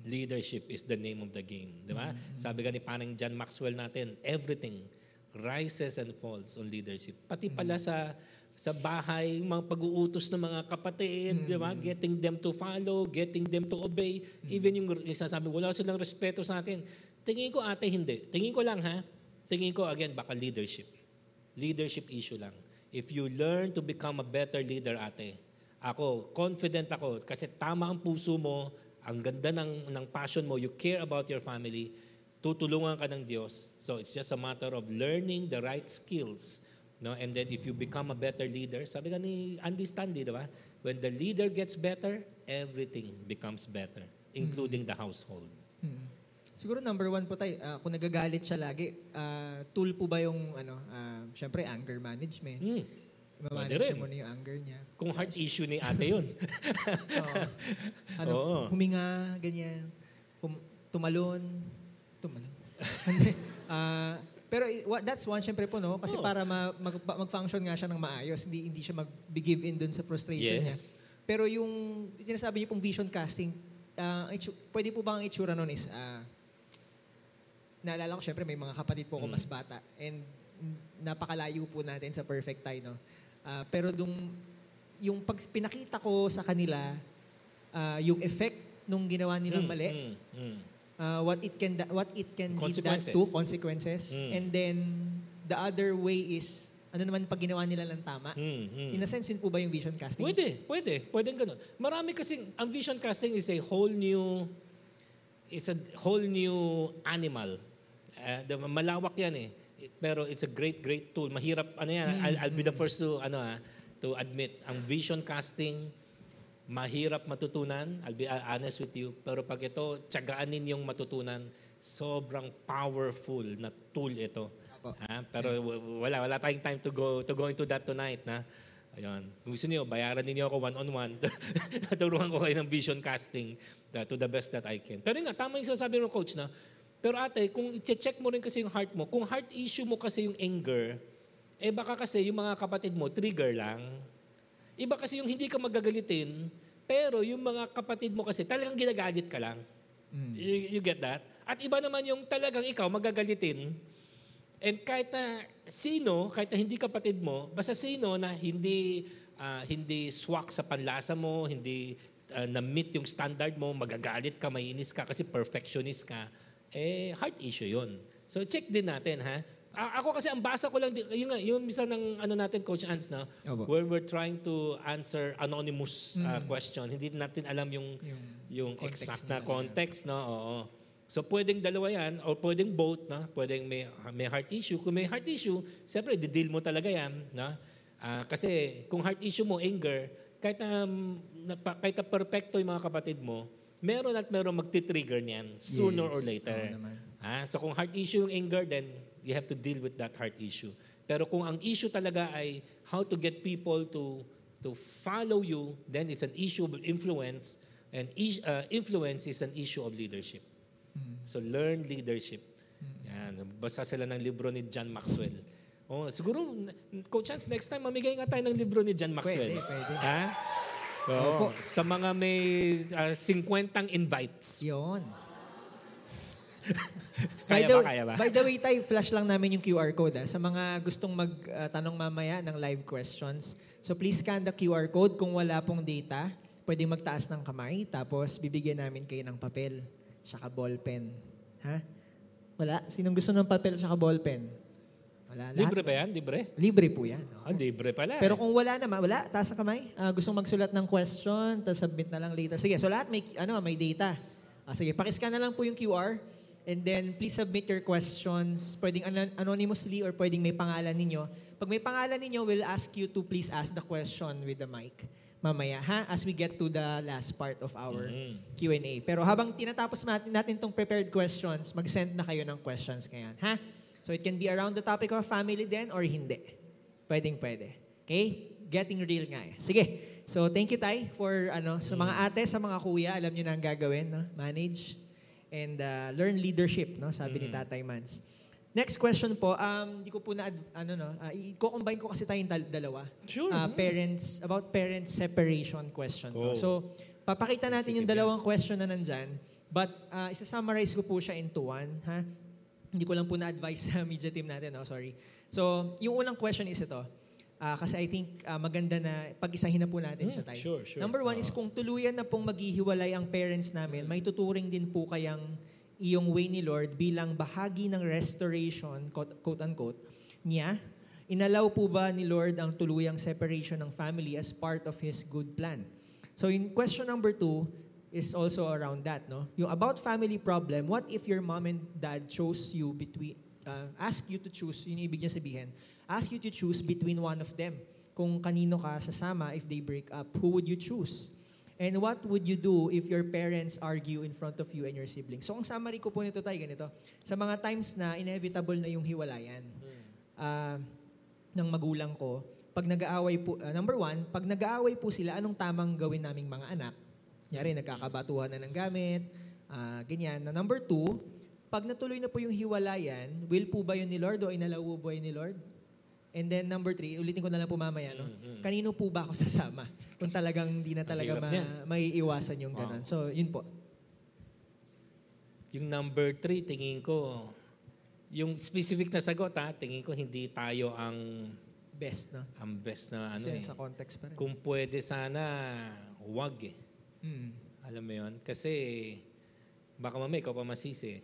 Leadership is the name of the game. Di ba? Sabi nga ni parang John Maxwell natin, everything rises and falls on leadership. Pati pala sa sa bahay, mga pag-uutos ng mga kapatid, di ba? Getting them to follow, getting them to obey. Even yung, yung sasabi, wala silang respeto sa akin. Tingin ko ate, hindi. Tingin ko lang ha. Tingin ko again, baka leadership. Leadership issue lang. If you learn to become a better leader, ate, ako, confident ako, kasi tama ang puso mo, ang ganda ng, ng passion mo, you care about your family, tutulungan ka ng Diyos. So it's just a matter of learning the right skills. No? And then if you become a better leader, sabi ka ni Andy Stanley, di ba? When the leader gets better, everything becomes better, including the household. Mm. Siguro number one po tayo, ah, kung nagagalit siya lagi, ah, tool po ba yung, ano, ah, syempre, anger management. Hmm. Mamanage siya muna yung anger niya. Kung heart issue ni ate yun. Oo. ano, Oo. huminga, ganyan. Pum- tumalon. Tumalon. Ah, Pero i- wa- that's one, syempre po, no? Kasi Oo. para ma- mag, mag-function nga siya ng maayos, hindi, hindi siya mag-give in dun sa frustration niya. Yes. Pero yung sinasabi niyo pong vision casting, ah, ang itsu- pwede po ba ang itsura nun is, ah, naalala ko syempre may mga kapatid po ako Mm. mas bata and mm, napakalayo po natin sa perfect tie, no? Ah, pero dung, yung pag pinakita ko sa kanila, ah, yung effect nung ginawa nilang Mm, mali, mm, mm. uh, what it can what it can lead that to consequences Mm. and then the other way is ano naman pag ginawa nila ng tama Mm, mm. in a sense yun po ba yung vision casting Pwede, pwede. Pwede ganun. Marami kasi, ang vision casting is a whole new, is a whole new animal. Uh, the- malawak yan eh. Pero it's a great, great tool. Mahirap, ano yan, I'll, I'll be the first to, ano ah, to admit, ang vision casting, mahirap matutunan. I'll be honest with you. Pero pag ito, tiyagaanin yung matutunan, sobrang powerful na tool ito. Apo. Ha? Pero wala, wala tayong time to go to go into that tonight. Na? Ayun. Kung gusto niyo, bayaran niyo ako one-on-one. Naturuan ko kayo ng vision casting uh, to the best that I can. Pero nga, tama yung sasabi mo, coach, na pero ate, kung i-check mo rin kasi yung heart mo, kung heart issue mo kasi yung anger, eh baka kasi yung mga kapatid mo, trigger lang. Iba kasi yung hindi ka magagalitin, pero yung mga kapatid mo kasi talagang ginagalit ka lang. You, you get that? At iba naman yung talagang ikaw magagalitin, And kahit na sino, kahit na hindi kapatid mo, basta sino na hindi ah, hindi swak sa panlasa mo, hindi ah, na-meet yung standard mo, magagalit ka, mainis ka kasi perfectionist ka, eh heart issue yun. So check din natin ha. A- ako kasi ang basa ko lang, yung, yung misa ng ano natin, Coach Ans, na, Opo. where we're trying to answer anonymous ah, question, hindi natin alam yung, Yung yung, context exact na context, no? Oo. So pwedeng dalawa yan or pwedeng both, na? Pwedeng may may heart issue. Kung may heart issue, siyempre di-deal mo talaga yan, na? Ah, kasi kung heart issue mo anger, kahit na, um, na kahit na perfecto yung mga kapatid mo, meron at meron magti-trigger niyan sooner or Yes. later. Oo naman. Ah, so kung heart issue yung anger, then you have to deal with that heart issue. Pero kung ang issue talaga ay how to get people to to follow you, then it's an issue of influence, and uh, influence is an issue of leadership. So learn leadership. Yan, basa sila ng libro ni John Maxwell. Oh, siguro Coach Chance next time mamigay nga tayo ng libro ni John Maxwell. Pwede, pwede. Ha? Oo. sa mga may uh, 50 invites. yun. Kaya the, ba, kaya ba? by the way tayo flash lang namin yung QR code ah, sa mga gustong magtanong mamaya ng live questions so please scan the QR code. Kung wala pong data pwedeng magtaas ng kamay tapos bibigyan namin kayo ng papel saka ballpen. Ha? Wala? Sinong gusto ng papel saka ballpen wala lahat Libre ba yan? Libre? libre po yan Ah, libre pala. Pero kung wala naman, wala, taas sa kamay. Ah, gustong magsulat ng question, tapos submit na lang later. Sige, so lahat may, ano, may data. Ah, sige, pakiscan na lang po yung QR. And then, please submit your questions. Pwedeng anon- anonymously or pwedeng may pangalan ninyo. Pag may pangalan ninyo, we'll ask you to please ask the question with the mic. Mamaya, ha? As we get to the last part of our Mhm. Q&A. Pero habang tinatapos natin, natin tong prepared questions, mag-send na kayo ng questions ngayon, ha? So it can be around the topic of family then or hindi. Pwedeng pwede. Okay? Getting real nga eh. Sige. So thank you Tay for ano sa mga ate, sa mga kuya, alam niyo na ang gagawin, no? Manage and uh, learn leadership, no? Sabi ni Tatay Mans. Next question po, um, di ko po na, ano no, uh, i-combine ko kasi tayong dal- dalawa. Sure. Uh, parents, about parent separation question to. Oh. So, papakita natin yung dalawang question na nandyan, but uh, isa-summarize ko po siya into one, ha? Hindi ko lang po na-advise sa media team natin, no? sorry. So, yung unang question is ito. Ah, kasi I think ah, maganda na pag-isahin na po natin Hmm, siya tayo. sure, sure. Number one is kung tuluyan na pong maghihiwalay ang parents namin, may tuturing din po kayang iyong way ni Lord bilang bahagi ng restoration, quote, quote-unquote, niya. Inalaw po ba ni Lord ang tuluyang separation ng family as part of His good plan? So in question number two is also around that, no? Yung about family problem, what if your mom and dad chose you between, uh, ask you to choose, yun yung ibig niya sabihin, ask you to choose between one of them. Kung kanino ka sasama if they break up, who would you choose? And what would you do if your parents argue in front of you and your siblings? So ang summary ko po nito tayo ganito. Sa mga times na inevitable na yung hiwalayan ah, ng magulang ko, pag nag-aaway po, ah, number one, pag nag-aaway po sila, anong tamang gawin naming mga anak? Nyari, nagkakabatuhan na ng gamit, ah, ganyan. Na number two, pag natuloy na po yung hiwalayan, will po ba yun ni Lord o inalaw po ba yun ni Lord? And then number three, ulitin ko na lang po mamaya, no? Kanino po ba ako sasama? Kung talagang hindi na talaga ma- niyan. maiiwasan yung ganun. So, yun po. Yung number three, tingin ko, yung specific na sagot ha, tingin ko hindi tayo ang Best, no? ang best na ano Kasi eh. sa context pa rin. Kung pwede sana, wag eh. Mm. Alam mo yun? Kasi baka mamaya ikaw pa masisi.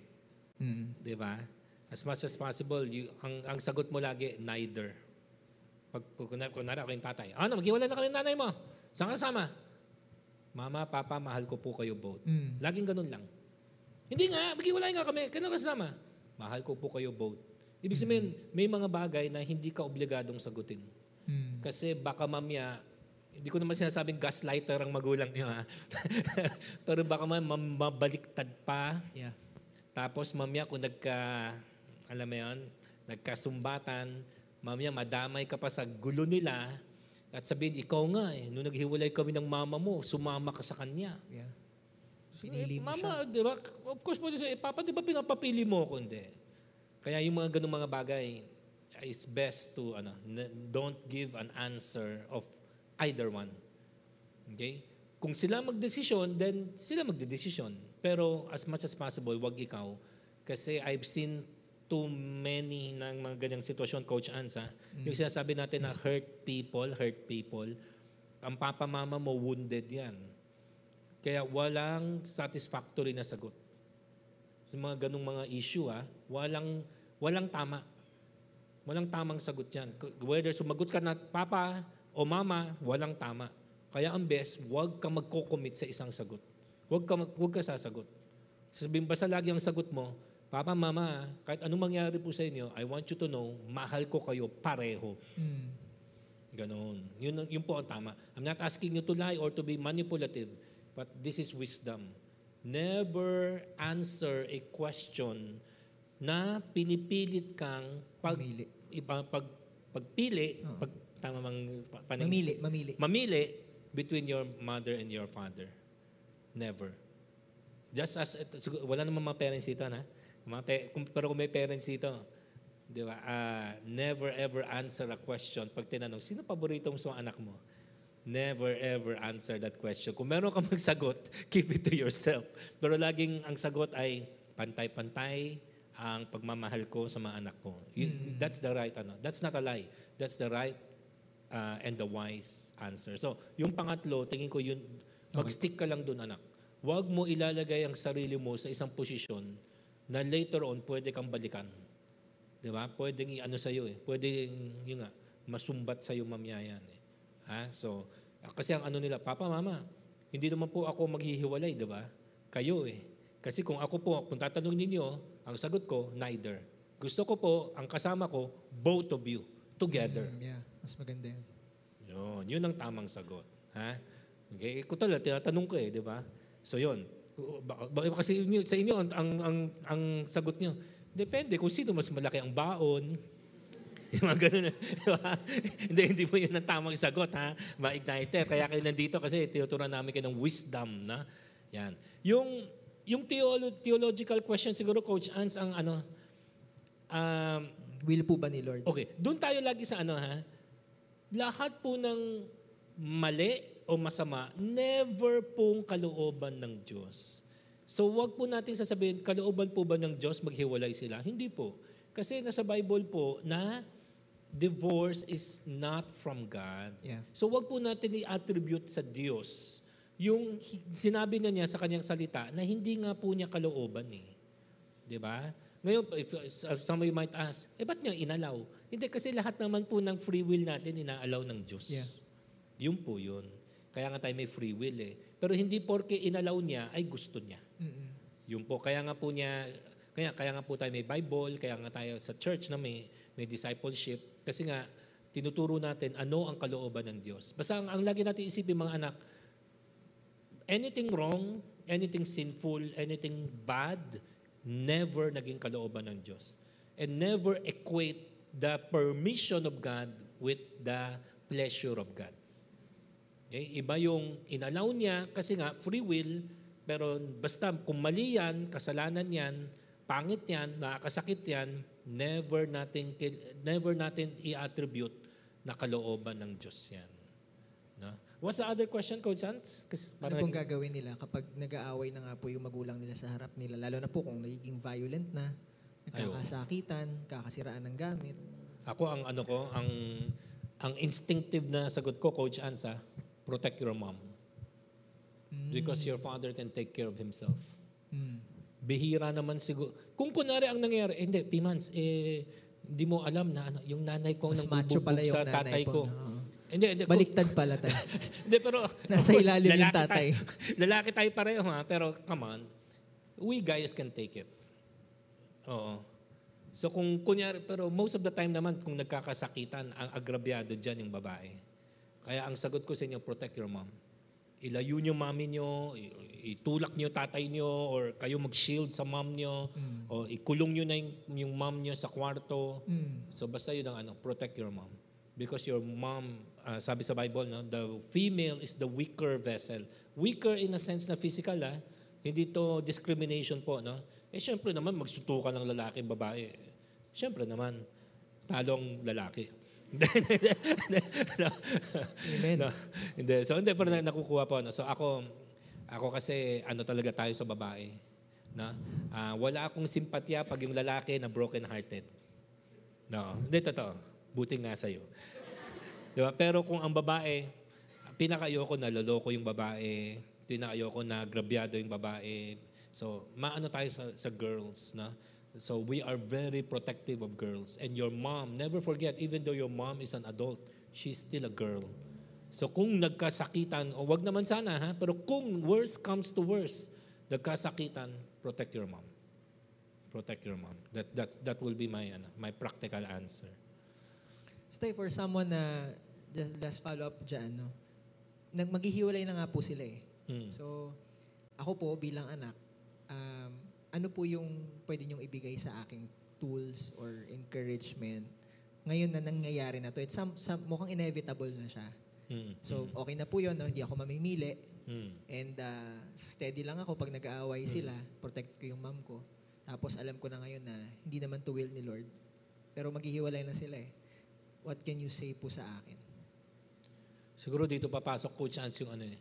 Mm. Di ba? As much as possible, you, ang, ang sagot mo lagi, neither. Pag, kunwari, kunwari ako yung tatay, ano, maghiwalay na kami ng nanay mo. Saan ka sama? Mama, papa, mahal ko po kayo both. Mm. Laging ganun lang. Hindi nga, maghiwalay nga kami. Kailan ka sasama? Mahal ko po kayo both. Ibig sabihin, may mga bagay na hindi ka obligadong sagutin. Mm. Kasi baka mamya, hindi ko naman sinasabing gaslighter ang magulang niyo ha. Pero baka man mabaliktad pa. Yeah. Tapos mamya kung nagka, alam mo yun, nagkasumbatan, mamya madamay ka pa sa gulo nila at sabihin, ikaw nga eh, nung naghiwalay kami ng mama mo, sumama ka sa kanya. Yeah. Pinili Eh, mo siya. Mama, di ba? Of course, siya, eh, Papa, di ba pinapapili mo ako? Hindi. Kaya yung mga ganung mga bagay, it's best to, ano, don't give an answer of either one. Okay? Kung sila magdesisyon, then sila magdedesisyon. Pero as much as possible, wag ikaw. Kasi I've seen too many ng mga ganyang sitwasyon, Coach Ansa. Yung sinasabi natin na hurt people, hurt people, ang papa mama mo wounded yan. Kaya walang satisfactory na sagot. Yung mga ganong mga issue, ah, walang, walang tama. Walang tamang sagot yan. Whether sumagot ka na papa o mama, walang tama. Kaya ang best, huwag ka magko-commit sa isang sagot. Huwag ka, mag- huwag ka sasagot. Sabihin, basta lagi ang sagot mo, Papa, Mama, kahit anong mangyari po sa inyo, I want you to know, mahal ko kayo pareho. Mm. Ganon. Yun, yun po ang tama. I'm not asking you to lie or to be manipulative, but this is wisdom. Never answer a question na pinipilit kang pag, iba, pag, pagpili, Oo. pag tama mang paning- Mamili, mamili. mamili between your mother and your father. Never. Just as, ito, siguro, wala namang mga parents dito, na? Mga pe- kung, pero kung may parents dito, di ba, ah, never ever answer a question pag tinanong, sino paborito mo sa anak mo? Never ever answer that question. Kung meron ka magsagot, keep it to yourself. Pero laging ang sagot ay pantay-pantay ang pagmamahal ko sa mga anak ko. You- That's the right, ano. That's not a lie. That's the right uh, and the wise answer. So, yung pangatlo, tingin ko yun, mag-stick ka lang doon, anak. Huwag mo ilalagay ang sarili mo sa isang posisyon na later on pwede kang balikan. Di ba? Pwedeng i-ano sa'yo eh. Pwedeng, yun nga, masumbat sa'yo mamaya yan eh. Ha? So, kasi ang ano nila, Papa, Mama, hindi naman po ako maghihiwalay, di ba? Kayo eh. Kasi kung ako po, kung tatanungin ninyo, ang sagot ko, neither. Gusto ko po, ang kasama ko, both of you, together. Mm, yeah, mas maganda yun. Yun, yun ang tamang sagot. Ha? Okay, ikaw talaga, tinatanong ko eh, di ba? So yun, Ba- bakit kasi inyo, sa inyo ang, ang, ang, ang sagot nyo, depende kung sino mas malaki ang baon. Yung mga ganun, di ba? hindi, hindi mo yun ang tamang sagot, ha? Ma-igniter. Kaya kayo nandito kasi tinuturuan namin kayo ng wisdom, na? Yan. Yung, yung theolo- theological question siguro, Coach Ans, ang ano, um, Will po ba ni Lord? Okay, doon tayo lagi sa ano ha. Lahat po ng mali o masama, never pong kalooban ng Diyos. So wag po natin sasabihin, kalooban po ba ng Diyos maghiwalay sila? Hindi po. Kasi nasa Bible po na divorce is not from God. Yeah. So wag po natin i-attribute sa Diyos yung sinabi na niya sa kanyang salita na hindi nga po niya kalooban eh. 'Di ba? Ngayon, if, if some of you might ask, eh ba't niya inalaw? Hindi, kasi lahat naman po ng free will natin inaalaw ng Diyos. Yeah. Yun po yun. Kaya nga tayo may free will eh. Pero hindi porke inalaw niya ay gusto niya. Mm-mm. Yun po. Kaya nga po niya, kaya, kaya nga po tayo may Bible, kaya nga tayo sa church na may, may discipleship. Kasi nga, tinuturo natin ano ang kalooban ng Diyos. Basta ang, ang lagi natin isipin mga anak, anything wrong, anything sinful, anything bad, never naging kalooban ng Diyos. And never equate the permission of God with the pleasure of God. Okay? Iba yung inalaw niya kasi nga free will, pero basta kung mali yan, kasalanan yan, pangit yan, nakakasakit yan, never natin, never natin i-attribute na kalooban ng Diyos yan. What's the other question, Coach Hans? Kasi Ano pong gagawin nila kapag nag-aaway na nga po yung magulang nila sa harap nila? Lalo na po kung nagiging violent na, nagkakasakitan, kakasiraan ng gamit. Ako ang ano ko, ang ang instinctive na sagot ko, Coach Ansa, protect your mom. Because your father can take care of himself. Mm. Bihira naman siguro. Kung kunwari ang nangyari, eh, hindi, Pimans, eh, hindi mo alam na ano, yung nanay ko Mas nang macho pala yung sa nanay tatay po, ko. no? Hindi, hindi. Baliktad pala tayo. Hindi, pero... Nasa course, ilalim yung tatay. Tayo, lalaki tayo pareho ha, pero come on. We guys can take it. Oo. So kung kunyari, pero most of the time naman, kung nagkakasakitan, ang agrabyado dyan yung babae. Kaya ang sagot ko sa inyo, protect your mom. Ilayo niyo mami niyo, i- itulak niyo tatay niyo, or kayo mag-shield sa mom niyo, o ikulong niyo na yung, yung mom niyo sa kwarto. Mm. So basta yun ang ano, protect your mom. Because your mom, uh, sabi sa Bible, no, the female is the weaker vessel. Weaker in a sense na physical, ah. Hindi to discrimination po, no? Eh, syempre naman, magsutukan ng lalaki, babae. Syempre naman, talong lalaki. no, Amen. no, hindi. So, hindi, pero na- nakukuha po. No? So, ako, ako kasi, ano talaga tayo sa babae. No? Ah, wala akong simpatya pag yung lalaki na broken-hearted. No, hindi totoo. Buti nga sa'yo. Di ba? Pero kung ang babae, pinakayoko na loloko yung babae, pinakayoko na grabyado yung babae. So, maano tayo sa, sa girls, na? So, we are very protective of girls. And your mom, never forget, even though your mom is an adult, she's still a girl. So, kung nagkasakitan, o wag naman sana, ha? Pero kung worst comes to worst, nagkasakitan, protect your mom. Protect your mom. That, that, that will be my, ano, my practical answer. So for someone na, just last follow up dyan, no? Nag maghihiwalay na nga po sila eh. Mm. So, ako po bilang anak, um, ano po yung pwede niyong ibigay sa aking tools or encouragement ngayon na nangyayari na to? It's some, some, mukhang inevitable na siya. Mm. So, okay na po yun, no? hindi ako mamimili. Mm. And uh, steady lang ako pag nag-aaway sila, protect ko yung mom ko. Tapos alam ko na ngayon na hindi naman to will ni Lord. Pero maghihiwalay na sila eh. What can you say po sa akin? Siguro dito papasok ko chance yung ano eh,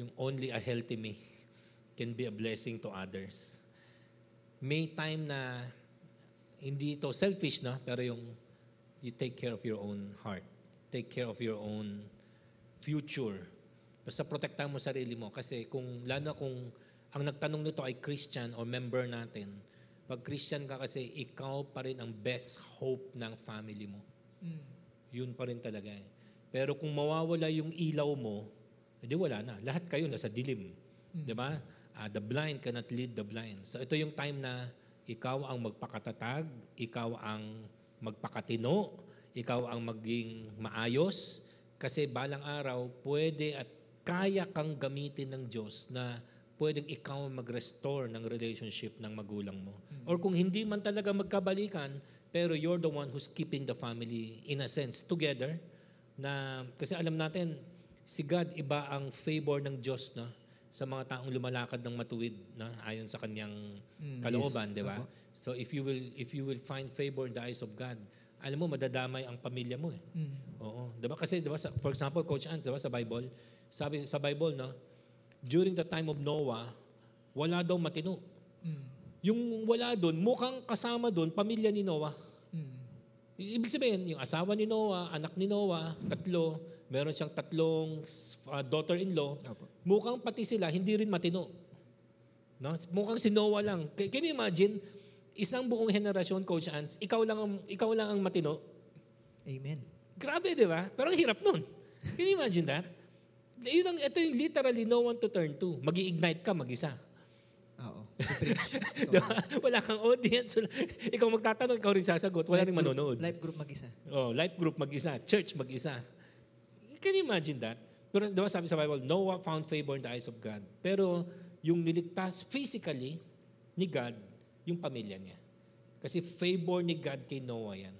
yung only a healthy me can be a blessing to others. May time na hindi ito selfish na, pero yung you take care of your own heart. Take care of your own future. Basta protektahan mo sarili mo. Kasi kung, lalo na kung ang nagtanong nito ay Christian o member natin, pag Christian ka kasi, ikaw pa rin ang best hope ng family mo. Mm. Yun pa rin talaga eh. Pero kung mawawala yung ilaw mo, edi wala na. Lahat kayo nasa dilim. Di ba? Ah, the blind cannot lead the blind. So ito yung time na ikaw ang magpakatatag, ikaw ang magpakatino, ikaw ang maging maayos, kasi balang araw, pwede at kaya kang gamitin ng Diyos na pwedeng ikaw mag-restore ng relationship ng magulang mo. Or kung hindi man talaga magkabalikan, pero you're the one who's keeping the family, in a sense, together. Na, kasi alam natin, si God, iba ang favor ng Diyos na sa mga taong lumalakad ng matuwid na ayon sa kanyang Mm, kalooban, yes. di ba? Opo. So if you will if you will find favor in the eyes of God, alam mo madadamay ang pamilya mo eh. Mm. Oo. 'Di ba kasi 'di ba for example Coach Ans, 'di ba sa Bible, sabi sa Bible no, during the time of Noah, wala daw matino. Mm. Yung wala doon, mukhang kasama doon pamilya ni Noah. Ibig sabihin, yung asawa ni Noah, anak ni Noah, tatlo, meron siyang tatlong uh, daughter-in-law, Opo. mukhang pati sila hindi rin matino. No? Mukhang si Noah lang. Can you imagine, isang buong henerasyon, Coach Ans, ikaw lang ang, ikaw lang ang matino? Amen. Grabe, di ba? Pero ang hirap nun. Can you imagine that? Yun ang, ito yung literally no one to turn to. mag ignite ka mag-isa. Ba? Wala kang audience. Ikaw magtatanong, ikaw rin sasagot. Wala rin group- manonood. Life group mag-isa. Oh, life group mag-isa, church mag-isa. Can you imagine that? Pero di ba sabi sa Bible, Noah found favor in the eyes of God. Pero yung niligtas physically ni God, yung pamilya niya. Kasi favor ni God kay Noah yan.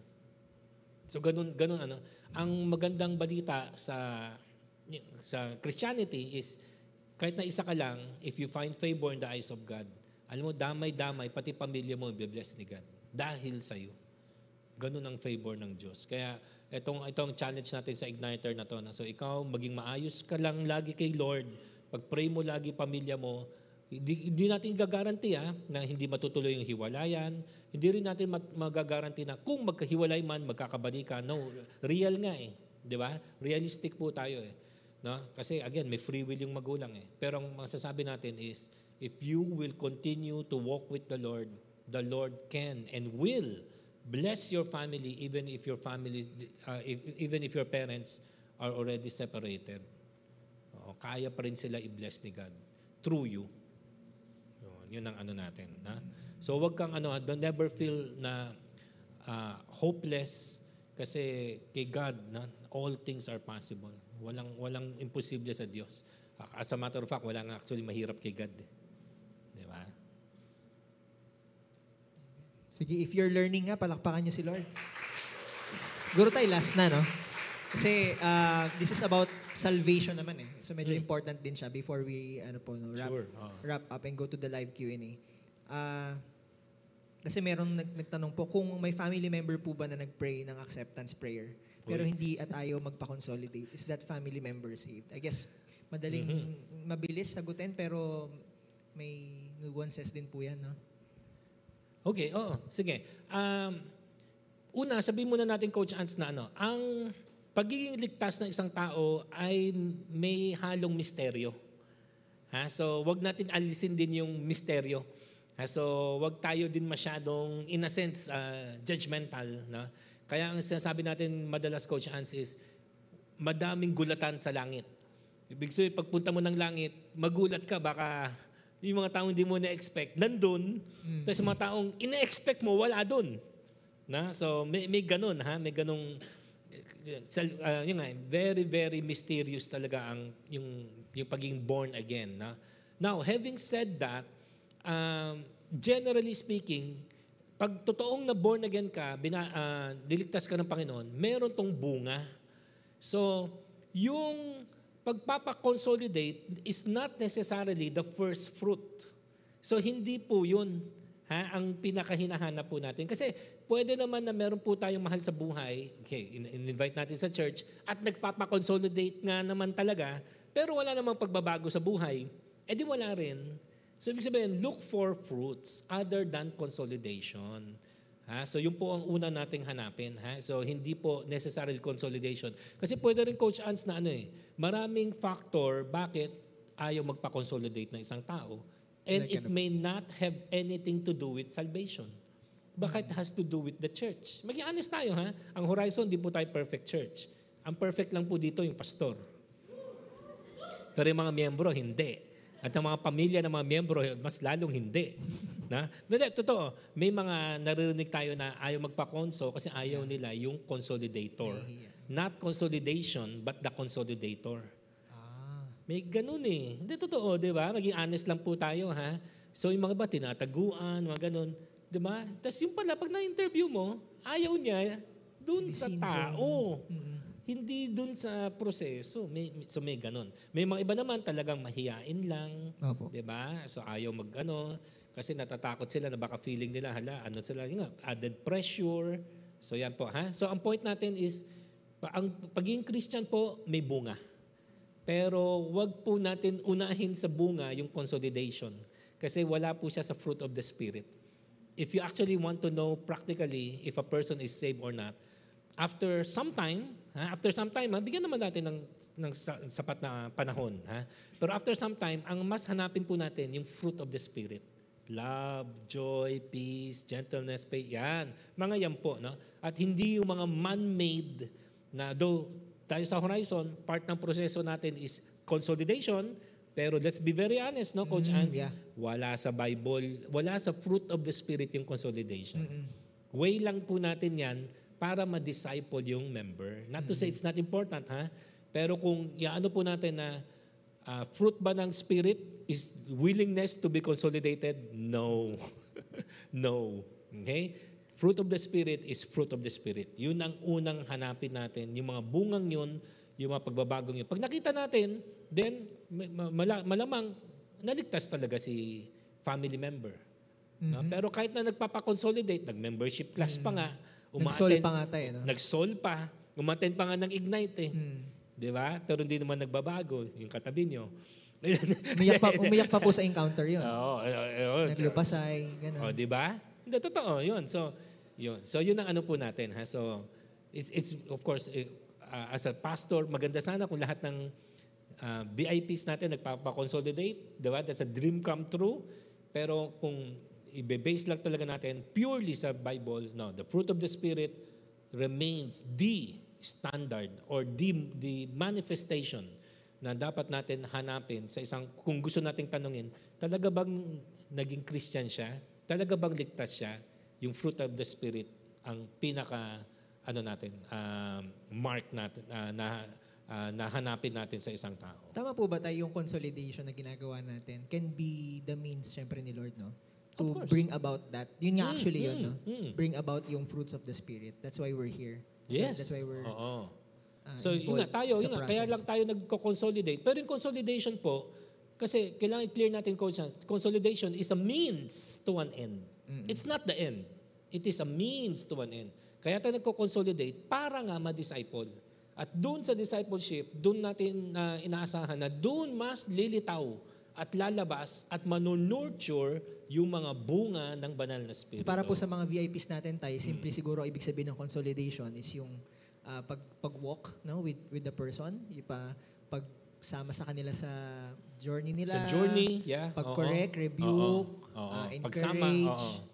So ganun, ganun ano. Ang magandang balita sa sa Christianity is kahit na isa ka lang, if you find favor in the eyes of God, alam mo, damay-damay, pati pamilya mo, bless ni God. Dahil sa'yo. Ganun ang favor ng Diyos. Kaya itong, itong challenge natin sa Igniter na to. Na, so ikaw, maging maayos ka lang lagi kay Lord. Pag-pray mo lagi pamilya mo, hindi, hindi natin gagaranti ha, na hindi matutuloy yung hiwalayan. Hindi rin natin mat, magagaranti na kung magkahiwalay man, magkakabalikan. No, real nga eh. Di ba? Realistic po tayo eh. No? Kasi again, may free will yung magulang eh. Pero ang masasabi natin is, if you will continue to walk with the Lord, the Lord can and will bless your family even if your family, uh, if, even if your parents are already separated. Oo, kaya pa rin sila i-bless ni God through you. Yun, yun ang ano natin. Na? So wag kang ano, don't never feel na uh, hopeless kasi kay God na all things are possible. Walang walang imposible sa Diyos. As a matter of fact, wala nga actually mahirap kay God. Eh. Di ba? Sige, if you're learning nga, palakpakan niyo si Lord. Guro tayo last na, no? Kasi uh, this is about salvation naman eh. So medyo important din siya before we ano po no, wrap, Sure, oo. wrap up and go to the live Q&A. Ah, kasi meron nag, nagtanong po kung may family member po ba na nag-pray ng acceptance prayer pero hindi at ayaw magpa-consolidate. Is that family member saved? I guess madaling mabilis sagutin pero may nuances din po yan, no? Okay, oo. Sige. Um, una, sabihin muna natin, Coach Ants, na ano, ang pagiging ligtas ng isang tao ay may halong misteryo. Ha? So, wag natin alisin din yung misteryo. Ha? So, wag tayo din masyadong, in a sense, uh, judgmental. Na? Kaya ang sinasabi natin madalas, Coach Hans, is madaming gulatan sa langit. Ibig sabihin, pagpunta mo ng langit, magulat ka, baka yung mga taong hindi mo na-expect, nandun. Tapos yung mga taong ina-expect mo, wala dun. Na? So, may, may ganun, ha? May ganung, uh, yun nga, very, very mysterious talaga ang yung, yung pagiging born again. Na? Now, having said that, um, generally speaking, pag totoong na born again ka, bina, uh, diligtas ka ng Panginoon, meron tong bunga. So, yung pagpapakonsolidate is not necessarily the first fruit. So, hindi po yun ha, ang pinakahinahanap po natin. Kasi pwede naman na meron po tayong mahal sa buhay, okay, in- in-invite natin sa church, at nagpapakonsolidate nga naman talaga, pero wala namang pagbabago sa buhay, eh di wala rin. So, ibig sabihin, look for fruits other than consolidation. Ha? So, yun po ang una nating hanapin. Ha? So, hindi po necessarily consolidation. Kasi pwede rin Coach Ans na ano eh, maraming factor bakit ayaw magpa-consolidate ng isang tao. And Like it may not have anything to do with salvation. Baka it has to do with the church. Maging honest tayo ha. Ang Horizon, di po tayo perfect church. Ang perfect lang po dito yung pastor. Pero yung mga miyembro, hindi. At ang mga pamilya ng mga miyembro, mas lalong hindi. Na? Hindi, totoo. May mga naririnig tayo na ayaw magpa-conso kasi ayaw nila yung consolidator. Not consolidation, but the consolidator. Ah. May ganun eh. Hindi totoo, di ba? Maging honest lang po tayo, ha? So yung mga ba, tinataguan, mga ganun. Di ba? Tapos yung pala, pag na-interview mo, ayaw niya dun sa tao. Hindi dun sa proseso. May, so may ganun. May mga iba naman talagang mahiyain lang. Opo. Di ba? So ayaw mag ano, kasi natatakot sila na baka feeling nila, hala, ano sila, yun nga, added pressure. So yan po, ha? So ang point natin is, ang pagiging Christian po, may bunga. Pero wag po natin unahin sa bunga yung consolidation. Kasi wala po siya sa fruit of the Spirit. If you actually want to know practically if a person is saved or not, after some time, ha, after some time, ha, bigyan naman natin ng, ng sa- sapat na panahon. Ha? Pero after some time, ang mas hanapin po natin yung fruit of the Spirit. Love, joy, peace, gentleness, faith, yan. Mga yan po. No? At hindi yung mga man-made na though tayo sa Horizon, part ng proseso natin is consolidation, pero let's be very honest, no, Coach Mm, Hans? yeah. Wala sa Bible, wala sa fruit of the Spirit yung consolidation. Way lang po natin yan para ma-disciple yung member. Not to say it's not important, ha? Pero kung yaano po natin na ah, fruit ba ng Spirit is willingness to be consolidated? No. no. Okay? Fruit of the Spirit is fruit of the Spirit. Yun ang unang hanapin natin. Yung mga bungang yun, yung mga pagbabagong yun. Pag nakita natin, then ma- ma- mala- malamang naligtas talaga si family member. No? Pero kahit na nagpapa-consolidate, nag-membership class pa nga, Nag-sol uma-attend- pa nga tayo, no? Nag-sol pa, umattend pa nga ng Ignite eh. Mm. Di ba? Pero hindi naman nagbabago yung katabi nyo. Umiyak pa, umiyak pa po sa encounter yun. Oo. eh, eh, oh, Naglupasay, gano'n. Oh, di ba? Hindi, totoo, yun. So, yun. So, yun ang ano po natin. Ha? So, it's, it's of course, eh, uh, as a pastor, maganda sana kung lahat ng uh, VIPs natin nagpapakonsolidate. Di ba? That's a dream come true. Pero kung ibe-base lang talaga natin purely sa Bible, no, the fruit of the Spirit remains the standard or the, the manifestation na dapat natin hanapin sa isang, kung gusto nating tanungin, talaga bang naging Christian siya? Talaga bang ligtas siya? Yung fruit of the Spirit ang pinaka, ano natin, um, mark natin, ah, na, ah, na hanapin natin sa isang tao. Tama po ba tayo yung consolidation na ginagawa natin can be the means, syempre, ni Lord, no? To bring about that. Yun nga Mm, actually yun, mm, no? mm. Bring about yung fruits of the Spirit. That's why we're here. So, Yes. that's why we're Oo. uh, So yun nga, tayo, yun nga, kaya lang tayo nagko-consolidate. Pero yung consolidation po, kasi kailangan i-clear natin, Coach Hans, consolidation is a means to an end. It's not the end. It is a means to an end. Kaya tayo nagko-consolidate para nga ma-disciple. At doon sa discipleship, doon natin na inaasahan na doon mas lilitaw at lalabas at manunurture yung mga bunga ng banal na So Espiritu. para po sa mga VIPs natin tayo, simple Mm. siguro ibig sabihin ng consolidation is yung ah, pag pag-walk no with with the person, yung pa pagsama sa kanila sa journey nila. Sa journey, yeah. Pag-correct, oo, rebuke, oo. ah, Pagsama, encourage. oo.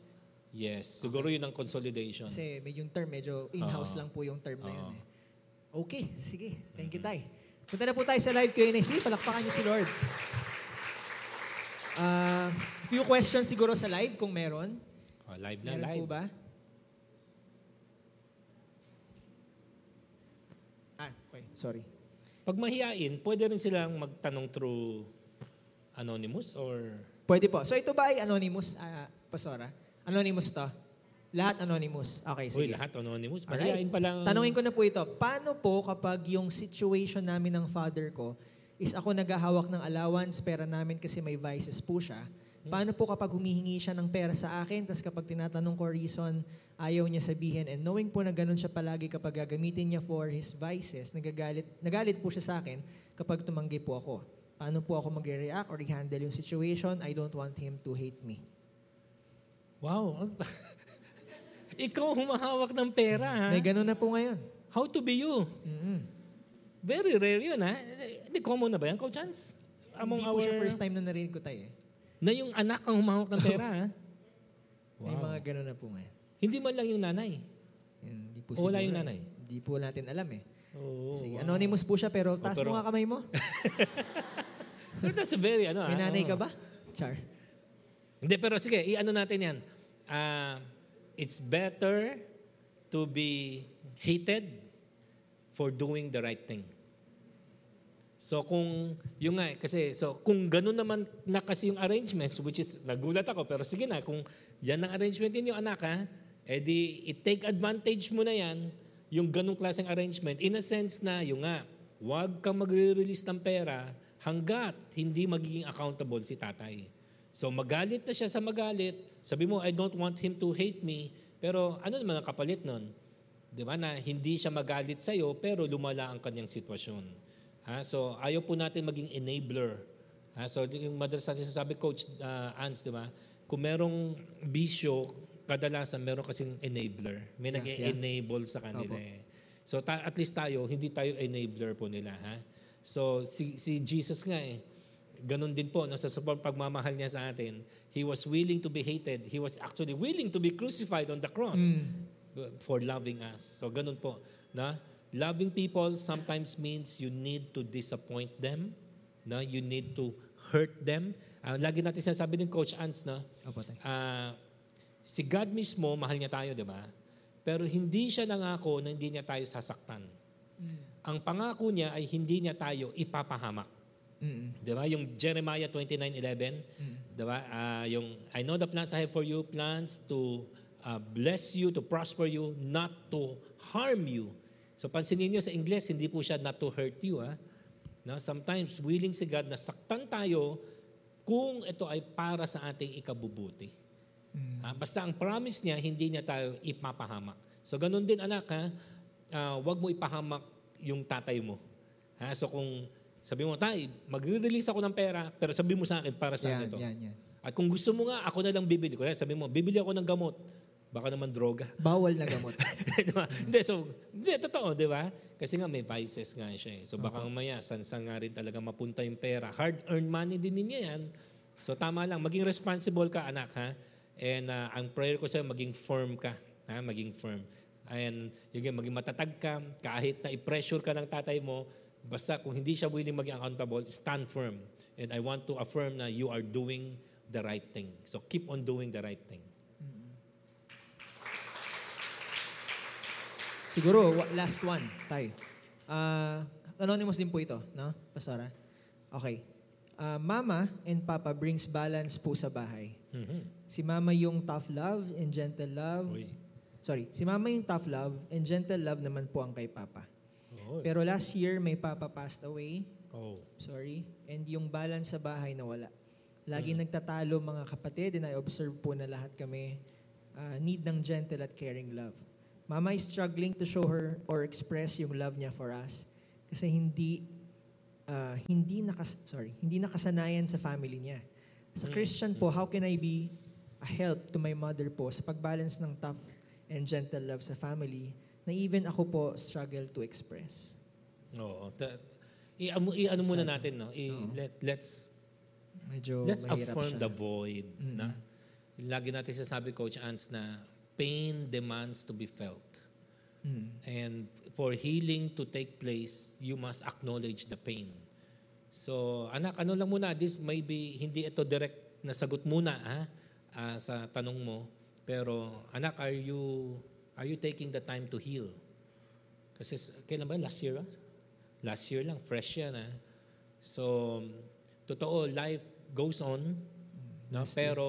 Yes, siguro yun ang consolidation. Kasi may yung term, medyo in-house Oo. lang po yung term na yun eh. Okay, sige. Thank you, Tay. Punta na po tayo sa live Q&A. Sige, palakpakan niyo si Lord. Ah, few questions siguro sa live kung meron. Oh, live na, Meron live. po ba? Ah, okay. Sorry. Pag mahihain, pwede rin silang magtanong through anonymous or... Pwede po. So ito ba ay anonymous, ah, Pastora? Anonymous to? Lahat anonymous. Okay, sige. Uy, lahat anonymous. Mahihain pa lang. Tanungin ko na po ito. Paano po kapag yung situation namin ng father ko is ako naghahawak ng allowance, pera namin kasi may vices po siya. Paano po kapag humihingi siya ng pera sa akin, tapos kapag tinatanong ko reason, ayaw niya sabihin, and knowing po na ganun siya palagi kapag gagamitin niya for his vices, nagagalit, nagalit po siya sa akin kapag tumanggi po ako. Paano po ako magre-react or i-handle yung situation? I don't want him to hate me. Wow. Ikaw humahawak ng pera, ha? May ganun na po ngayon. How to be you? mm Very rare yun, ha? Hindi, common na ba yan, Coach Hans? Among Hindi po siya our- first time na narinig ko tayo eh. Na yung anak ang humahawak ng pera, ha? May Wow. mga ganun na po ngayon. Hindi man lang yung nanay. Hindi po O wala yung nanay? Hindi po natin alam eh. Oo. Sige, wow. anonymous po siya pero taas pero- mo nga kamay mo. But that's a very, ano, May ah, nanay ka ba? Char. Hindi, pero sige, i-ano natin yan. Ah, it's better to be hated for doing the right thing. So kung, yung nga, kasi, so kung ganun naman na kasi yung arrangements, which is, nagulat ako, pero sige na, kung yan ang arrangement ninyo, anak ha, edi i-take advantage mo na yan, yung ganung klaseng arrangement, in a sense na, yung nga, huwag kang magre-release ng pera hanggat hindi magiging accountable si tatay. So magalit na siya sa magalit, sabi mo, I don't want him to hate me, pero ano naman ang kapalit nun? Di ba na hindi siya magalit sa'yo, pero lumala ang kanyang sitwasyon. Ha? So ayaw po natin maging enabler. Ha? So yung madalas natin sabi, Coach uh, Ans, di ba? Kung merong bisyo, kadalasan meron kasing enabler. May Yeah, nag-enable sa kanila Opo. eh. So ta- at least tayo, hindi tayo enabler po nila. Ha? So si, si Jesus nga eh, ganun din po, nasa sa pagmamahal niya sa atin, He was willing to be hated. He was actually willing to be crucified on the cross for loving us. So ganun po. Na? Loving people sometimes means you need to disappoint them. Na? You need to hurt them. Ah, lagi natin sinasabi ng Coach Ants na Opo, ah, si God mismo, mahal niya tayo, di ba? Pero hindi siya nangako na hindi niya tayo sasaktan. Ang pangako niya ay hindi niya tayo ipapahamak. Mm-mm. Di ba? Yung Jeremiah 29:11, di ba? Ah, yung I know the plans I have for you, plans to ah, bless you, to prosper you, not to harm you. So pansinin niyo sa English, hindi po siya not to hurt you. Ha? No? Sometimes willing si God na saktan tayo kung ito ay para sa ating ikabubuti. Ah, basta ang promise niya, hindi niya tayo ipapahamak. So ganun din anak ha, Ah, wag mo ipahamak yung tatay mo. Ha? So kung sabi mo, tay, magre-release ako ng pera, pero sabi mo sa akin para sa Yan, ito. yan, yan. At kung gusto mo nga, ako na lang bibili. Kaya sabi mo, bibili ako ng gamot. Baka naman droga. Bawal na gamot. di ba? Hindi, so, hindi, totoo, di ba? Kasi nga may vices nga siya eh. So baka mamaya, sansan nga rin talaga mapunta yung pera. Hard-earned money din ninyo yan. So tama lang, maging responsible ka anak ha. And uh, ang prayer ko sa'yo, maging firm ka. Ha? Maging firm. And yun, maging matatag ka, kahit na i-pressure ka ng tatay mo, basta kung hindi siya willing maging accountable, stand firm. And I want to affirm na you are doing the right thing. So keep on doing the right thing. Siguro, last one, tay. Ah, anonymous din po ito, no? Pastora? Okay. Ah, mama and Papa brings balance po sa bahay. Mhm. Si Mama yung tough love and gentle love. Uy. Sorry, si Mama yung tough love and gentle love naman po ang kay Papa. Oy. Pero last year, may Papa passed away. Oh. Sorry. And yung balance sa bahay nawala. Laging nagtatalo mga kapatid and I observe po na lahat kami ah, need ng gentle at caring love. Mama is struggling to show her or express yung love niya for us kasi hindi ah, hindi nakas sorry, hindi nakasanayan sa family niya. Sa Christian po, how can I be a help to my mother po sa pagbalance ng tough and gentle love sa family na even ako po struggle to express. Oo. Ta- i-ano, i-ano muna Sad. natin, no? I, Oo. let, let's Medyo let's mahirap affirm siya. the void. Na? Lagi natin sasabi, Coach Ants, na pain demands to be felt. Mm. And for healing to take place, you must acknowledge the pain. So, anak, ano lang muna, this may be, hindi ito direct na sagot muna ha, ah, sa tanong mo. Pero, anak, are you, are you taking the time to heal? Kasi, kailan ba? Last year? ah? Last year lang, fresh yan. Ha? So, totoo, life goes on. No? Pero,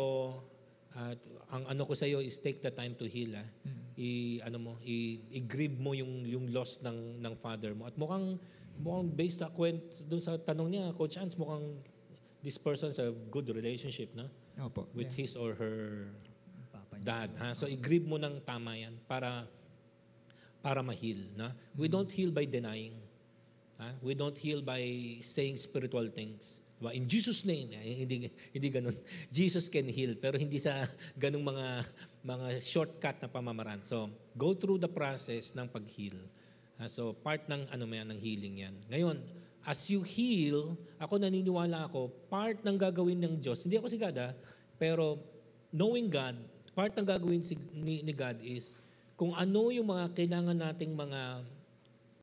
at ang ano ko sa iyo is take the time to heal. ah. I ano mo, i, i-grieve mo yung yung loss ng ng father mo. At mukhang mukhang based sa kwent doon sa tanong niya, Coach Hans, mukhang this person's a good relationship, no? Opo. With his or her Papa dad, ha? So i-grieve mo ng tama 'yan para para ma-heal, na? We don't heal by denying. Ha? We don't heal by saying spiritual things. Diba? In Jesus name, eh, hindi hindi ganun. Jesus can heal pero hindi sa ganung mga mga shortcut na pamamaraan. So, go through the process ng pag-heal. Ah, so, part ng ano yan, ng healing 'yan. Ngayon, as you heal, ako naniniwala ako, part ng gagawin ng Diyos, hindi ako si God ah, pero knowing God, part ng gagawin si, ni, ni God is kung ano yung mga kailangan nating mga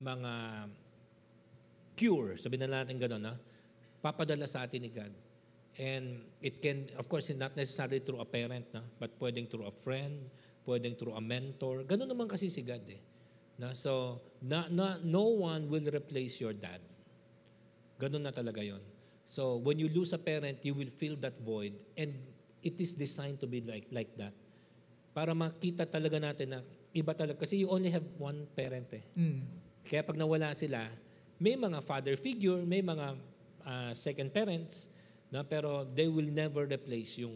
mga cure, sabihin na natin gano'n, ha? Papadala sa atin ni God. And it can, of course, not necessarily through a parent, na, but pwedeng through a friend, pwedeng through a mentor. Ganun naman kasi si God eh. Na, so, na, na, no one will replace your dad. Ganun na talaga yon. So, when you lose a parent, you will feel that void. And it is designed to be like, like that. Para makita talaga natin na iba talaga. Kasi you only have one parent eh. Mm. Kaya pag nawala sila, may mga father figure, may mga ah, second parents, na pero they will never replace yung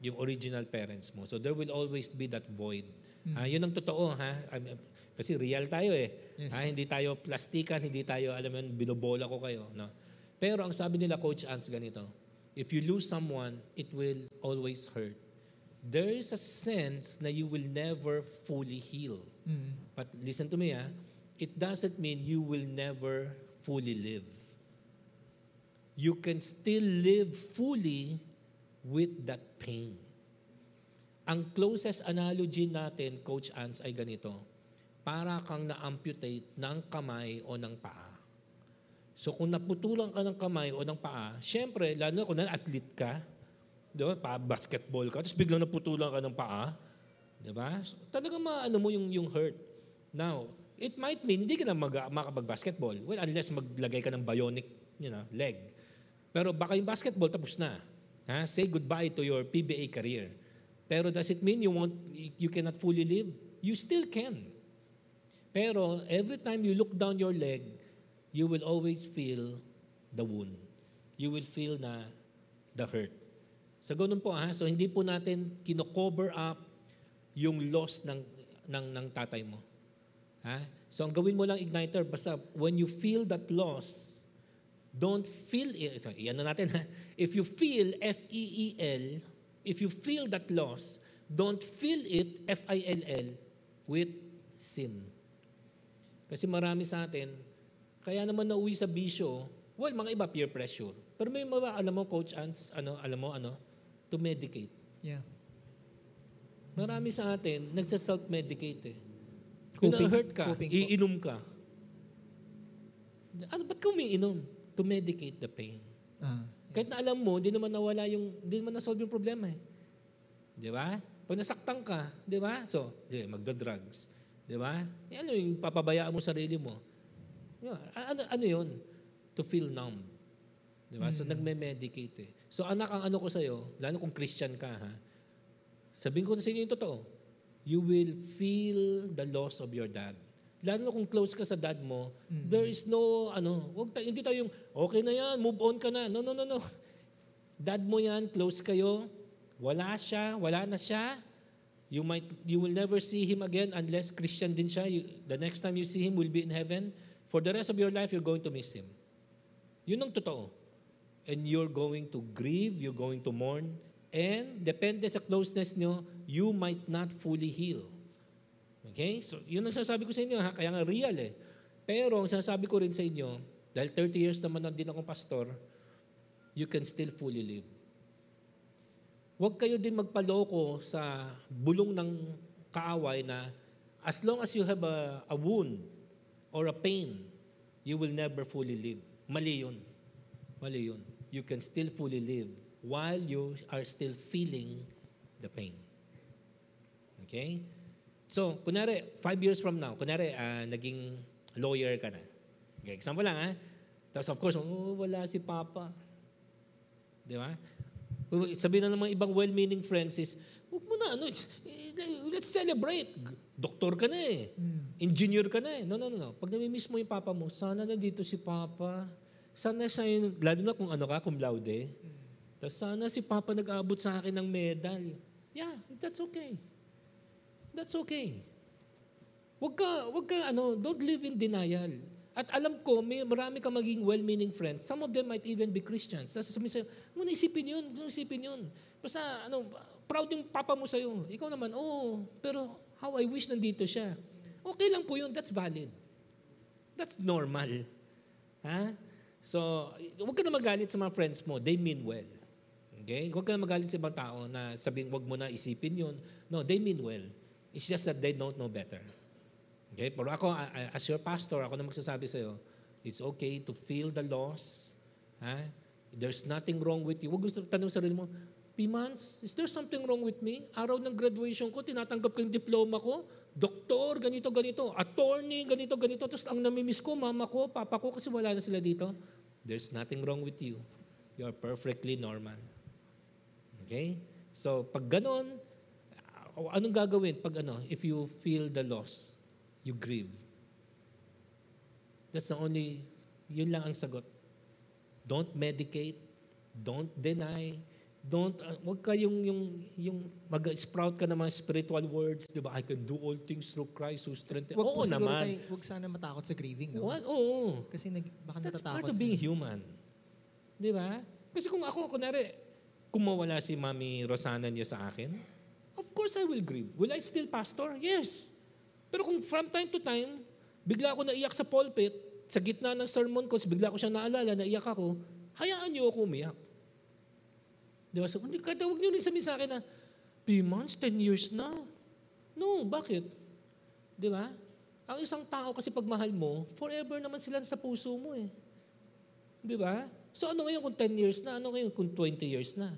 yung original parents mo. So there will always be that void. Ah, yun ang totoo ha. I mean, kasi real tayo eh. Yes, Ah, hindi tayo plastikan, hindi tayo alam mo yun, binobola ko kayo, no. Pero ang sabi nila Coach Ants ganito, if you lose someone, it will always hurt. There is a sense na you will never fully heal. Mm. But listen to me, ah. It doesn't mean you will never fully live. You can still live fully with that pain. Ang closest analogy natin, Coach Ans, ay ganito. Para kang na-amputate ng kamay o ng paa. So kung naputulan ka ng kamay o ng paa, syempre, lalo na kung na-athlete ka, di ba, pa, basketball ka, tapos biglang naputulan ka ng paa, di ba? So, talagang maano mo yung, yung hurt. Now, it might mean hindi ka na mag, makapag-basketball. Well, unless maglagay ka ng bionic you know, leg. Pero baka yung basketball tapos na. Ha? Say goodbye to your PBA career. Pero does it mean you won't you cannot fully live? You still can. Pero every time you look down your leg, you will always feel the wound. You will feel na the hurt. Sa ganun po ha, so hindi po natin kino-cover up yung loss ng, ng, ng tatay mo. Ha? So ang gawin mo lang igniter, basta when you feel that loss, don't feel it. Yan na natin ha. If you feel, F-E-E-L, if you feel that loss, don't feel it, F-I-L-L, with sin. Kasi marami sa atin, kaya naman nauwi sa bisyo, well, mga iba peer pressure. Pero may mga, alam mo, Coach Ants, ano, alam mo, ano, to medicate. Yeah. Marami sa atin, nagsa-self-medicate eh. Kung na-hurt ka, iinom ka. Ano, ba't ka umiinom? To medicate the pain. Ah. Kahit na alam mo, hindi naman nawala yung, hindi naman nasolve yung problema eh. Di ba? Pag nasaktan ka, di ba? So, di, magda-drugs. Di ba? Eh, ano yung papabayaan mo sarili mo? Di ba? Ano, ano yun? To feel numb. Di ba? So, nagme-medicate eh. So, anak, ang ano ko sa'yo, lalo kung Christian ka, ha? Sabihin ko na sa inyo yung totoo. You will feel the loss of your dad. Lalo na kung close ka sa dad mo, there is no, ano, wag tayo, hindi tayo yung, okay na yan, move on ka na. No, no, no, no. Dad mo yan, close kayo, wala siya, wala na siya. You might, you will never see him again unless Christian din siya. You, the next time you see him will be in heaven. For the rest of your life, you're going to miss him. Yun ang totoo. And you're going to grieve, you're going to mourn, and depende sa closeness nyo, you might not fully heal. Okay? So, yun ang sasabi ko sa inyo, ha? kaya nga real eh. Pero, ang sasabi ko rin sa inyo, dahil 30 years naman na din akong pastor, you can still fully live. Huwag kayo din magpaloko sa bulong ng kaaway na as long as you have a, a wound or a pain, you will never fully live. Mali yun. Mali yun. You can still fully live while you are still feeling the pain. Okay? So, kunwari, five years from now, kunwari, ah, naging lawyer ka na. Okay, example lang, ha? Tapos, of course, oh, wala si Papa. Di ba? Sabihin na ng mga ibang well-meaning friends is, huwag mo na, ano, eh, let's celebrate. Doktor ka na eh. Engineer ka na eh. No, no, no, no. Pag namimiss mo yung papa mo, sana nandito si papa. Sana siya yung, lalo na kung ano ka, cum laude. Tapos sana si papa nag-aabot sa akin ng medal. Yeah, that's okay. That's okay. Wag ka, wag ka, ano, don't live in denial. At alam ko, may marami ka maging well-meaning friends. Some of them might even be Christians. Tapos sasabihin sa'yo, huwag mo na isipin yun, huwag mo na isipin yun. Basta, ano, proud yung papa mo sa'yo. Ikaw naman, oo, oh, pero how I wish nandito siya. Okay lang po yun, that's valid. That's normal. Ha? So, huwag ka na magalit sa mga friends mo. They mean well. Okay? Huwag ka na magalit sa ibang tao na sabihin, huwag mo na isipin yun. No, they mean well. It's just that they don't know better. Okay? Pero ako, as your pastor, ako na magsasabi sa'yo, it's okay to feel the loss. Ha? There's nothing wrong with you. Huwag gusto tanong sa sarili mo, Pimans, is there something wrong with me? Araw ng graduation ko, tinatanggap ko yung diploma ko, doktor, ganito, ganito, attorney, ganito, ganito, tapos ang namimiss ko, mama ko, papa ko, kasi wala na sila dito. There's nothing wrong with you. You are perfectly normal. Okay? So, pag ganon, anong gagawin pag ano, if you feel the loss, you grieve. That's the only, yun lang ang sagot. Don't medicate, don't deny, don't, uh, wag ka yung, yung, yung mag-sprout ka ng mga spiritual words, di ba? I can do all things through Christ who strengthens. Wag Oo naman. tayo, wag sana matakot sa grieving, no? What? Oo. Kasi nag, baka That's natatakot. part of being human. Di ba? Kasi kung ako, kunwari, kung mawala si Mami Rosana niya sa akin, course I will grieve. Will I still pastor? Yes. Pero kung from time to time, bigla ako naiyak sa pulpit, sa gitna ng sermon ko, bigla ko siya naalala, naiyak ako, hayaan niyo ako umiyak. Di ba? So, hindi, kada huwag niyo rin sabihin sa akin na, P months, 10 years na. No, bakit? Di ba? Ang isang tao kasi pag mahal mo, forever naman sila sa puso mo eh. Di ba? So ano ngayon kung 10 years na? Ano ngayon kung 20 years na?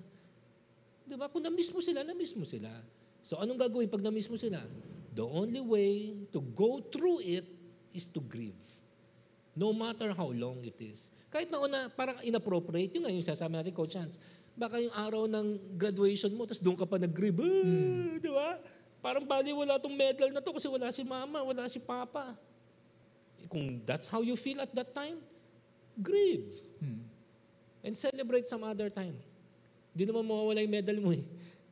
Di ba? Kung na-miss mo sila, na-miss mo sila. So anong gagawin pag na-miss mo sila? The only way to go through it is to grieve. No matter how long it is. Kahit na una, parang inappropriate, yun nga yung sasama natin, Coach Chance. Baka yung araw ng graduation mo, tapos doon ka pa nag-grieve. Ah, Di ba? Parang bali wala tong medal na to kasi wala si mama, wala si papa. Kung that's how you feel at that time, grieve. Hmm. And celebrate some other time. Hindi naman mawawala yung medal mo eh.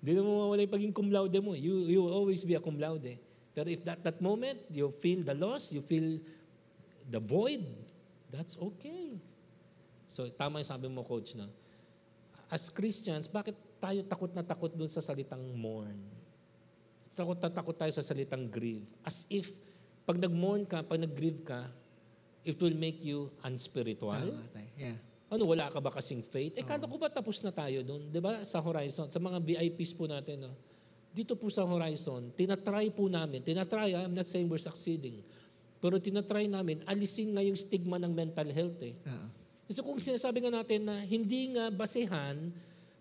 Hindi naman mawawala yung pagiging cum laude mo. You, you will always be a cum laude. Pero if that, that moment, you feel the loss, you feel the void, that's okay. So, tama yung sabi mo, coach, na as Christians, bakit tayo takot na takot dun sa salitang mourn? Takot na takot tayo sa salitang grieve. As if, pag nag-mourn ka, pag nag-grieve ka, it will make you unspiritual. Yeah. Ano, wala ka ba kasing faith? Eh, kala ko ba tapos na tayo doon? Di ba? Sa Horizon. Sa mga VIPs po natin. No? Dito po sa Horizon, tinatry po namin. Tinatry, I'm not saying we're succeeding. Pero tinatry namin, alisin nga yung stigma ng mental health eh. Oo. So kung sinasabi nga natin na hindi nga basehan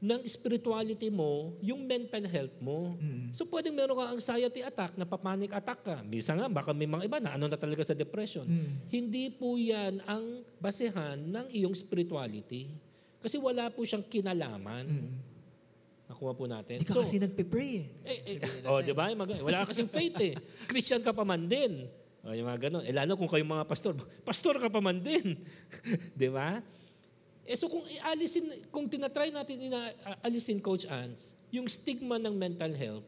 ng spirituality mo yung mental health mo. So pwedeng meron kang anxiety attack, na panic attack ka. Bisa nga, baka may mga iba na ano na talaga sa depression. Hindi po yan ang basehan ng iyong spirituality. Kasi wala po siyang kinalaman. Nakuha po natin. Hindi ka kasi nagpe-pray eh. Eh, eh, oh, di ba? Wala ka kasing faith eh. Christian ka pa man din. O, yung mga ganun. Eh, lalo kung kayong mga pastor, pastor ka pa man din. di ba? Eh, so kung alisin, kung tinatry natin ina, alisin, Coach Ans, yung stigma ng mental health,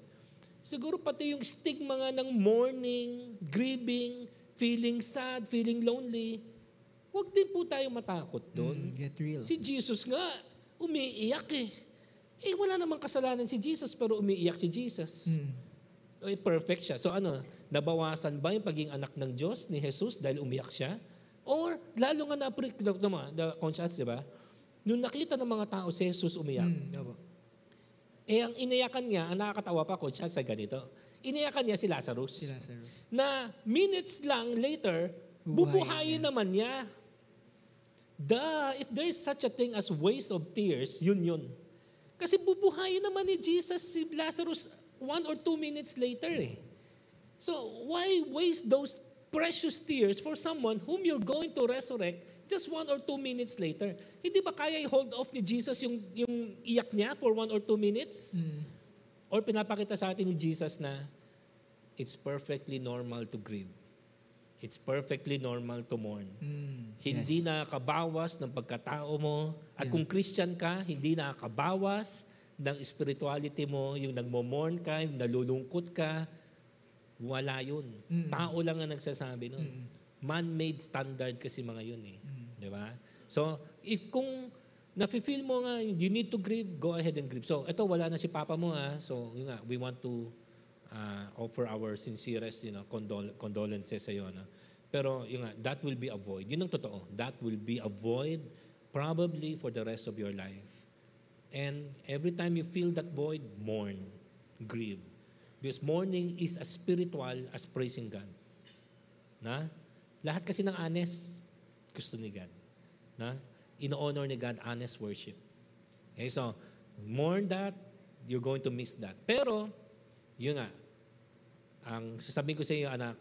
siguro pati yung stigma nga ng mourning, grieving, feeling sad, feeling lonely, huwag din po tayo matakot doon. Mm, get real. Si Jesus nga, umiiyak eh. Eh, wala namang kasalanan si Jesus, pero umiiyak si Jesus. Mm. Eh, perfect siya. So ano, nabawasan ba yung pagiging anak ng Diyos ni Jesus dahil umiyak siya? Or lalo nga na naman, the conscience, di ba? Nung nakita ng mga tao si Jesus umiyak, Mm, opo. eh ang iniyakan niya, ang nakakatawa pa, conscience, sa ganito, iniyakan niya si Lazarus. Si Lazarus. Na minutes lang later, bubuhayin naman niya. Da, if there's such a thing as waste of tears, yun yun. Kasi bubuhayin naman ni Jesus si Lazarus one or two minutes later eh. So why waste those precious tears for someone whom you're going to resurrect just one or two minutes later? Hindi ba kaya i-hold off ni Jesus yung, yung iyak niya for one or two minutes? Mm. Or pinapakita sa atin ni Jesus na it's perfectly normal to grieve. It's perfectly normal to mourn. Mm. Hindi Yes. nakakabawas ng pagkatao mo. At kung Christian ka, hindi nakakabawas ng spirituality mo, yung nagmo-mourn ka, yung nalulungkot ka, wala yun. Mm. Tao lang ang nagsasabi nun. Man-made standard kasi mga yun eh. Di ba? So, if kung nafe-feel mo nga, you need to grieve, go ahead and grieve. So, ito, wala na si Papa mo ha. So, yun nga, we want to uh, offer our sincerest you know, condol- condolences sa iyo. No? Pero, yun nga, that will be a void. Yun ang totoo. That will be a void probably for the rest of your life. And every time you feel that void, mourn, grieve. Because mourning is as spiritual as praising God. Na? Lahat kasi ng honest, gusto ni God. Na? Ino-honor ni God honest worship. Okay, so, mourn that, you're going to miss that. Pero, yun nga, ang sasabihin ko sa iyo, anak,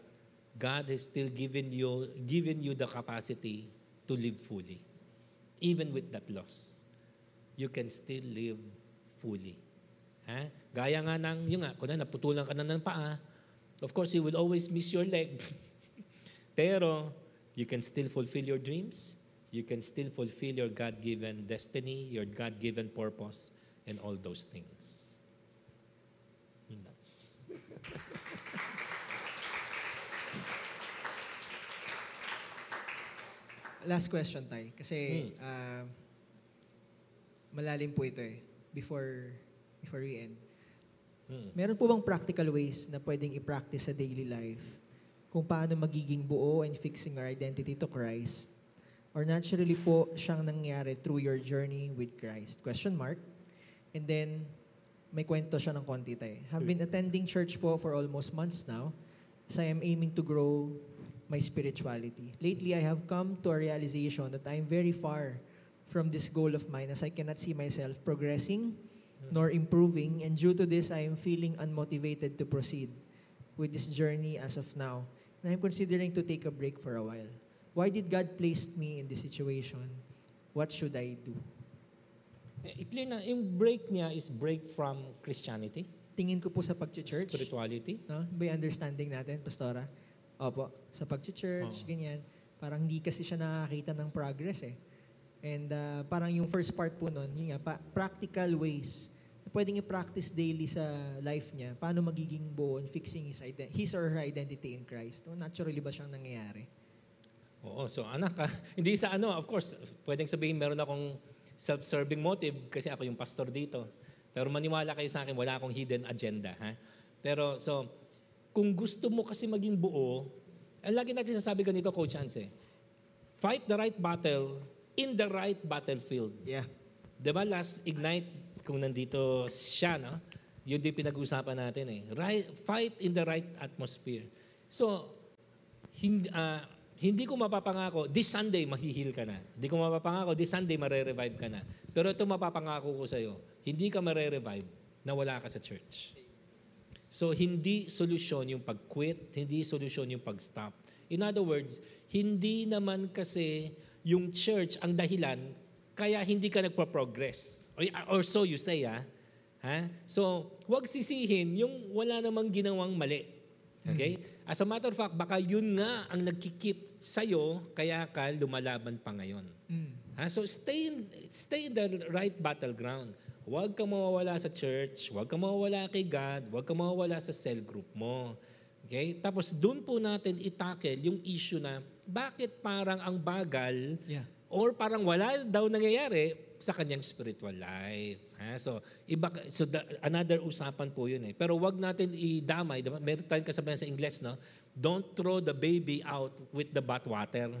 God has still given you, given you the capacity to live fully. Even with that loss. You can still live fully. Ha? Gaya nga ng, yun nga, kung na naputulan ka na ng paa, of course, you will always miss your leg. Pero, you can still fulfill your dreams. You can still fulfill your God-given destiny, your God-given purpose, and all those things. Yun lang. Last question, Tay. Kasi Hmm. ah, malalim po ito eh. Before, before we end. Hmm. Meron po bang practical ways na pwedeng i-practice sa daily life kung paano magiging buo and fixing our identity to Christ? Or naturally po siyang nangyari through your journey with Christ? Question mark. And then, may kwento siya ng konti tayo. Have been attending church po for almost months now as I am aiming to grow my spirituality. Lately, I have come to a realization that I am very far from this goal of mine as I cannot see myself progressing nor improving. And due to this, I am feeling unmotivated to proceed with this journey as of now. And I'm considering to take a break for a while. Why did God place me in this situation? What should I do? Eh, clear na, yung break niya is break from Christianity, Tingin ko po sa pag-church. spirituality. No? Yung understanding natin, Pastora? Opo. Sa pag-church, Oo. ganyan. Parang hindi kasi siya nakakita ng progress eh. And uh, parang yung first part po nun, yun nga, pa- practical ways na pwedeng i-practice daily sa life niya. Paano magiging buo and fixing his, ide- his or her identity in Christ. No? Naturally ba siyang nangyayari? Oo, so anak, ah, hindi sa ano, of course, pwedeng sabihin meron akong self-serving motive kasi ako yung pastor dito. Pero maniwala kayo sa akin, wala akong hidden agenda. Ha? Pero so, kung gusto mo kasi maging buo, ang lagi natin sasabi ganito, Coach Hans, eh, fight the right battle in the right battlefield. Yeah. Di ba last Ignite, kung nandito siya, no? yun din pinag-usapan natin eh. Right, fight in the right atmosphere. So, hindi, ah, hindi ko mapapangako, this Sunday mahihil ka na. Hindi ko mapapangako, this Sunday mare-revive ka na. Pero ito mapapangako ko sa'yo, hindi ka mare-revive na wala ka sa church. So, hindi solusyon yung pag-quit, hindi solusyon yung pag-stop. In other words, hindi naman kasi yung church ang dahilan kaya hindi ka nagpa-progress. Or, or so you say, ah. Ha? So, huwag sisihin yung wala namang ginawang mali. Okay? As a matter of fact, baka yun nga ang nagkikip sa'yo, kaya ka lumalaban pa ngayon. Mm. Ha? So stay in, stay in the right battleground. Huwag kang mawawala sa church, huwag kang mawawala kay God, huwag kang mawawala sa cell group mo. Okay? Tapos doon po natin itackle yung issue na bakit parang ang bagal Yeah. or parang wala daw nangyayari sa kanyang spiritual life. Ha? So, iba, so the, another usapan po yun eh. Pero wag natin idamay. Meron tayong kasabihan sa Ingles, no? Don't throw the baby out with the bathwater.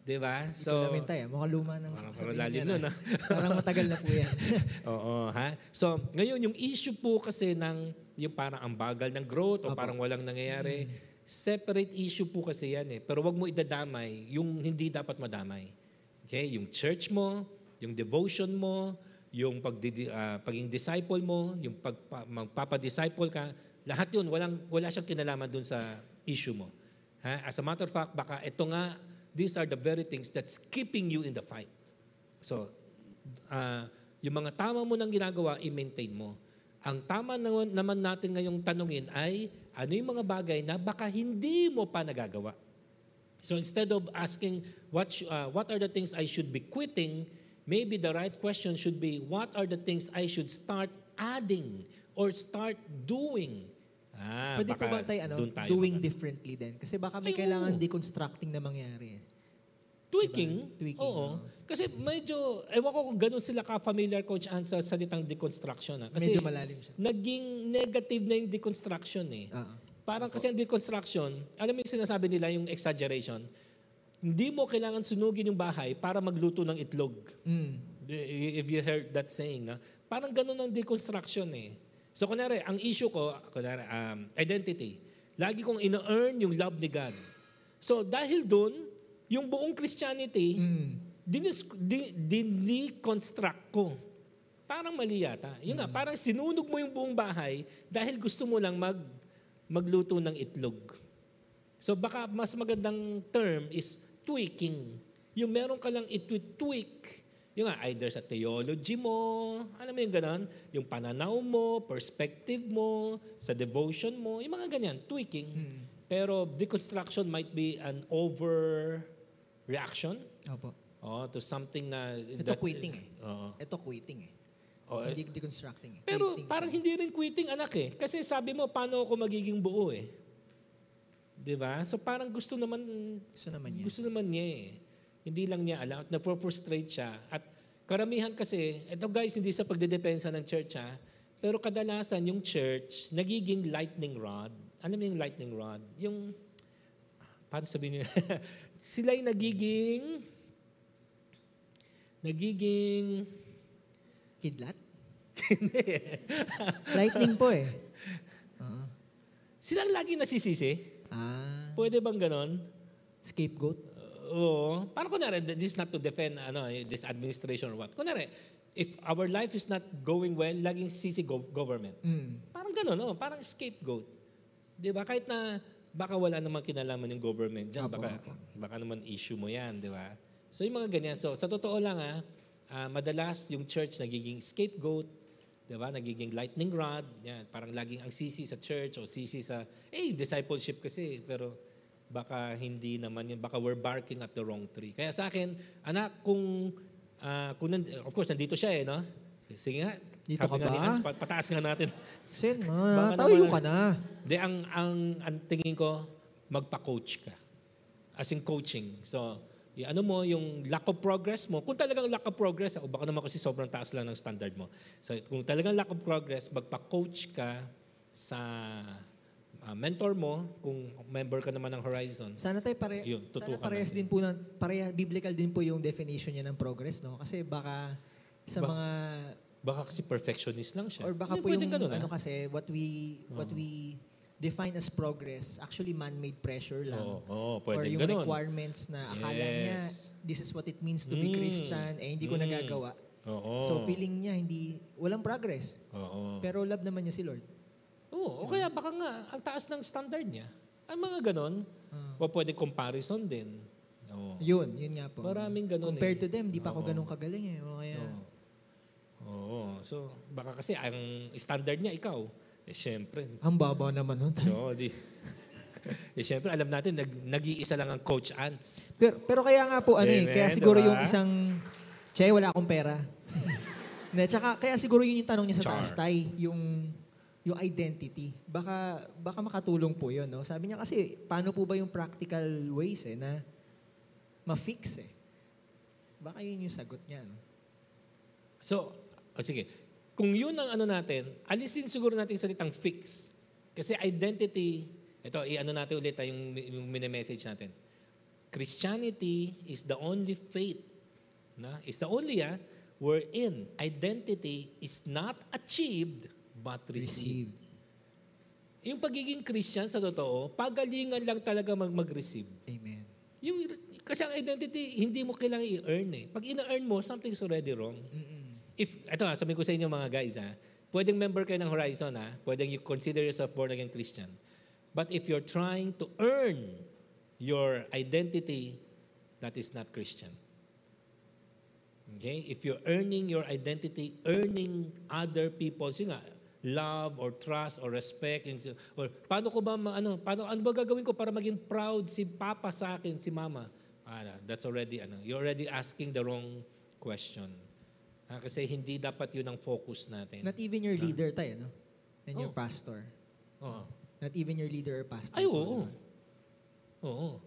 Di ba? So, Ito namin tayo. Mukhang luma ng Parang- parang lalim nun, no? ah. parang matagal na po yan. Oo, ha? So, ngayon, yung issue po kasi ng yung parang ang bagal ng growth o Opo. parang walang nangyayari, separate issue po kasi yan eh. Pero wag mo idadamay yung hindi dapat madamay. Okay? Yung church mo, yung devotion mo, yung pag paging disciple mo, yung pagpa, magpapa-disciple ka, lahat yun, walang, wala siyang kinalaman dun sa issue mo. Ha? As a matter of fact, baka ito nga, these are the very things that's keeping you in the fight. So, ah, yung mga tama mo nang ginagawa, i-maintain mo. Ang tama naman, natin ngayong tanungin ay, ano yung mga bagay na baka hindi mo pa nagagawa? So instead of asking, what, sh- uh, what are the things I should be quitting, maybe the right question should be, what are the things I should start adding or start doing? Ah, Pwede po ba tayo, ano, doing baka- differently din? Kasi baka may Ay, kailangan deconstructing na mangyari. Tweaking? Diba? Tweaking, Oo. oo. Kasi medyo, ewan ko kung ganun sila ka-familiar, Coach Ann, sa salitang deconstruction. Ah. Kasi Medyo malalim siya. naging negative na yung deconstruction eh. Oo. Parang kasi ang deconstruction, alam mo yung sinasabi nila, yung exaggeration, hindi mo kailangan sunugin yung bahay para magluto ng itlog. Mm. If you heard that saying, ah, parang ganun ang deconstruction eh. So kunwari, ang issue ko, kunwari, um, identity. Lagi kong ina-earn yung love ni God. So dahil doon, yung buong Christianity, Mm. dinis, di, diniconstruct ko. Parang mali yata. Yun nga, parang sinunog mo yung buong bahay dahil gusto mo lang mag, magluto ng itlog. So baka mas magandang term is tweaking. Yung meron ka lang itwi-tweak. Yung nga, either sa theology mo, alam mo yung ganon, yung pananaw mo, perspective mo, sa devotion mo, yung mga ganyan, tweaking. Mm. Pero deconstruction might be an overreaction Opo. oh, to something na... Ito quitting eh. Oo. Ito quitting eh. Oh, eh, Hindi deconstructing eh. pero Quitting parang siya. hindi rin quitting anak eh. Kasi sabi mo, paano ako magiging buo eh. 'Di ba? So parang gusto naman Gusto naman niya. gusto naman niya eh. Hindi lang niya alam, na-frustrate siya. At karamihan kasi, ito guys, hindi sa pagdedepensa ng church ha, pero kadalasan yung church, nagiging lightning rod. Ano mo yung lightning rod? Yung, paano sabihin nila? Sila yung nagiging, nagiging, Kidlat? Lightning po eh. Oo. sila ang lagi nasisisi. Ah, Pwede bang ganon? scapegoat? Oo. Parang kunwari, this is not to defend ano, this administration or what. Kunwari, if our life is not going well, laging sisi gov- government. Mm. Parang gano'n, no? Parang scapegoat. Di ba? Kahit na baka wala namang kinalaman ng government dyan, Apo, baka, apo. baka naman issue mo yan, di ba? So yung mga ganyan. So sa totoo lang, ah, ah, madalas yung church nagiging scapegoat, di ba? Nagiging lightning rod. Yan. Parang laging ang sisi sa church o sisi sa, eh, discipleship kasi. Pero baka hindi naman yun. Baka we're barking at the wrong tree. Kaya sa akin, anak, kung ah, kung of course, nandito siya eh, no? Sige nga. Dito ka ni ba? Pa- pataas nga natin. Sen, mga tayo ka na. Hindi, ang, ang, ang tingin ko, magpa-coach ka. As in coaching. So, y- ano mo, yung lack of progress mo, kung talagang lack of progress, o baka naman kasi sobrang taas lang ng standard mo. So, kung talagang lack of progress, magpa-coach ka sa ah, mentor mo, kung member ka naman ng Horizon. Sana tayo pare Yun, sana parehas natin. din po ng pareha biblical din po yung definition niya ng progress, no? Kasi baka sa Ba- mga Baka kasi perfectionist lang siya. or baka Hindi po yung ganun, ano ah. kasi what we what we define as progress actually man-made pressure lang. Oo, oo, or pwedeng yung ganun. requirements na akala niya Yes. this is what it means to be Mm. Christian eh hindi ko Mm. nagagawa. Oo. So feeling niya hindi walang progress. Oo. Pero love naman niya si Lord. Oo, o kaya baka nga, ang taas ng standard niya. Ang mga ganon, Ah. o pwede comparison din. Oo. Yun, yun nga po. Maraming ganun Compared eh. to them, di pa ako ganun kagaling eh. O So, baka kasi ang standard niya ikaw. Eh, syempre. ang baba naman nun. Oo, di. eh, syempre, alam natin, nag, nag-iisa lang ang Coach Ants. pero, pero kaya nga po, ano eh, Amen, kaya siguro diba? yung isang, Che, wala akong pera. Hindi, tsaka, kaya siguro yun yung tanong niya sa Char. taas, Tay, yung, yung identity. Baka, baka makatulong po yun, no? Sabi niya kasi, paano po ba yung practical ways eh, na ma-fix eh. Baka yun yung sagot niya, no? So, o sige. Kung yun ang ano natin, alisin siguro natin yung salitang fix. Kasi identity, ito, i-ano natin ulit ah, yung, yung mini-message natin. Christianity is the only faith, na, is the only ah, wherein identity is not achieved but received. Yung pagiging Christian sa totoo, pagalingan lang talaga mag- mag-receive. Amen. Yung, kasi ang identity, hindi mo kailangan i-earn eh. Pag ina-earn mo, something's already wrong. Mm-mm. If, ito ha, sabihin ko sa inyo mga guys ha, pwedeng member kayo ng Horizon ha, pwedeng you consider yourself born again Christian. But if you're trying to earn your identity, that is not Christian. Okay? If you're earning your identity, earning other people's, yun nga, love or trust or respect, or paano ko ba, ma- ano, paano, ano ba gagawin ko para maging proud si Papa sa akin, si Mama? Ah, that's already, ano, you're already asking the wrong question. Ah, kasi hindi dapat yun ang focus natin. Not even your leader, Tay, no? And your Oh. pastor. Oo. Not even your leader or pastor. Ay, oo. Oo.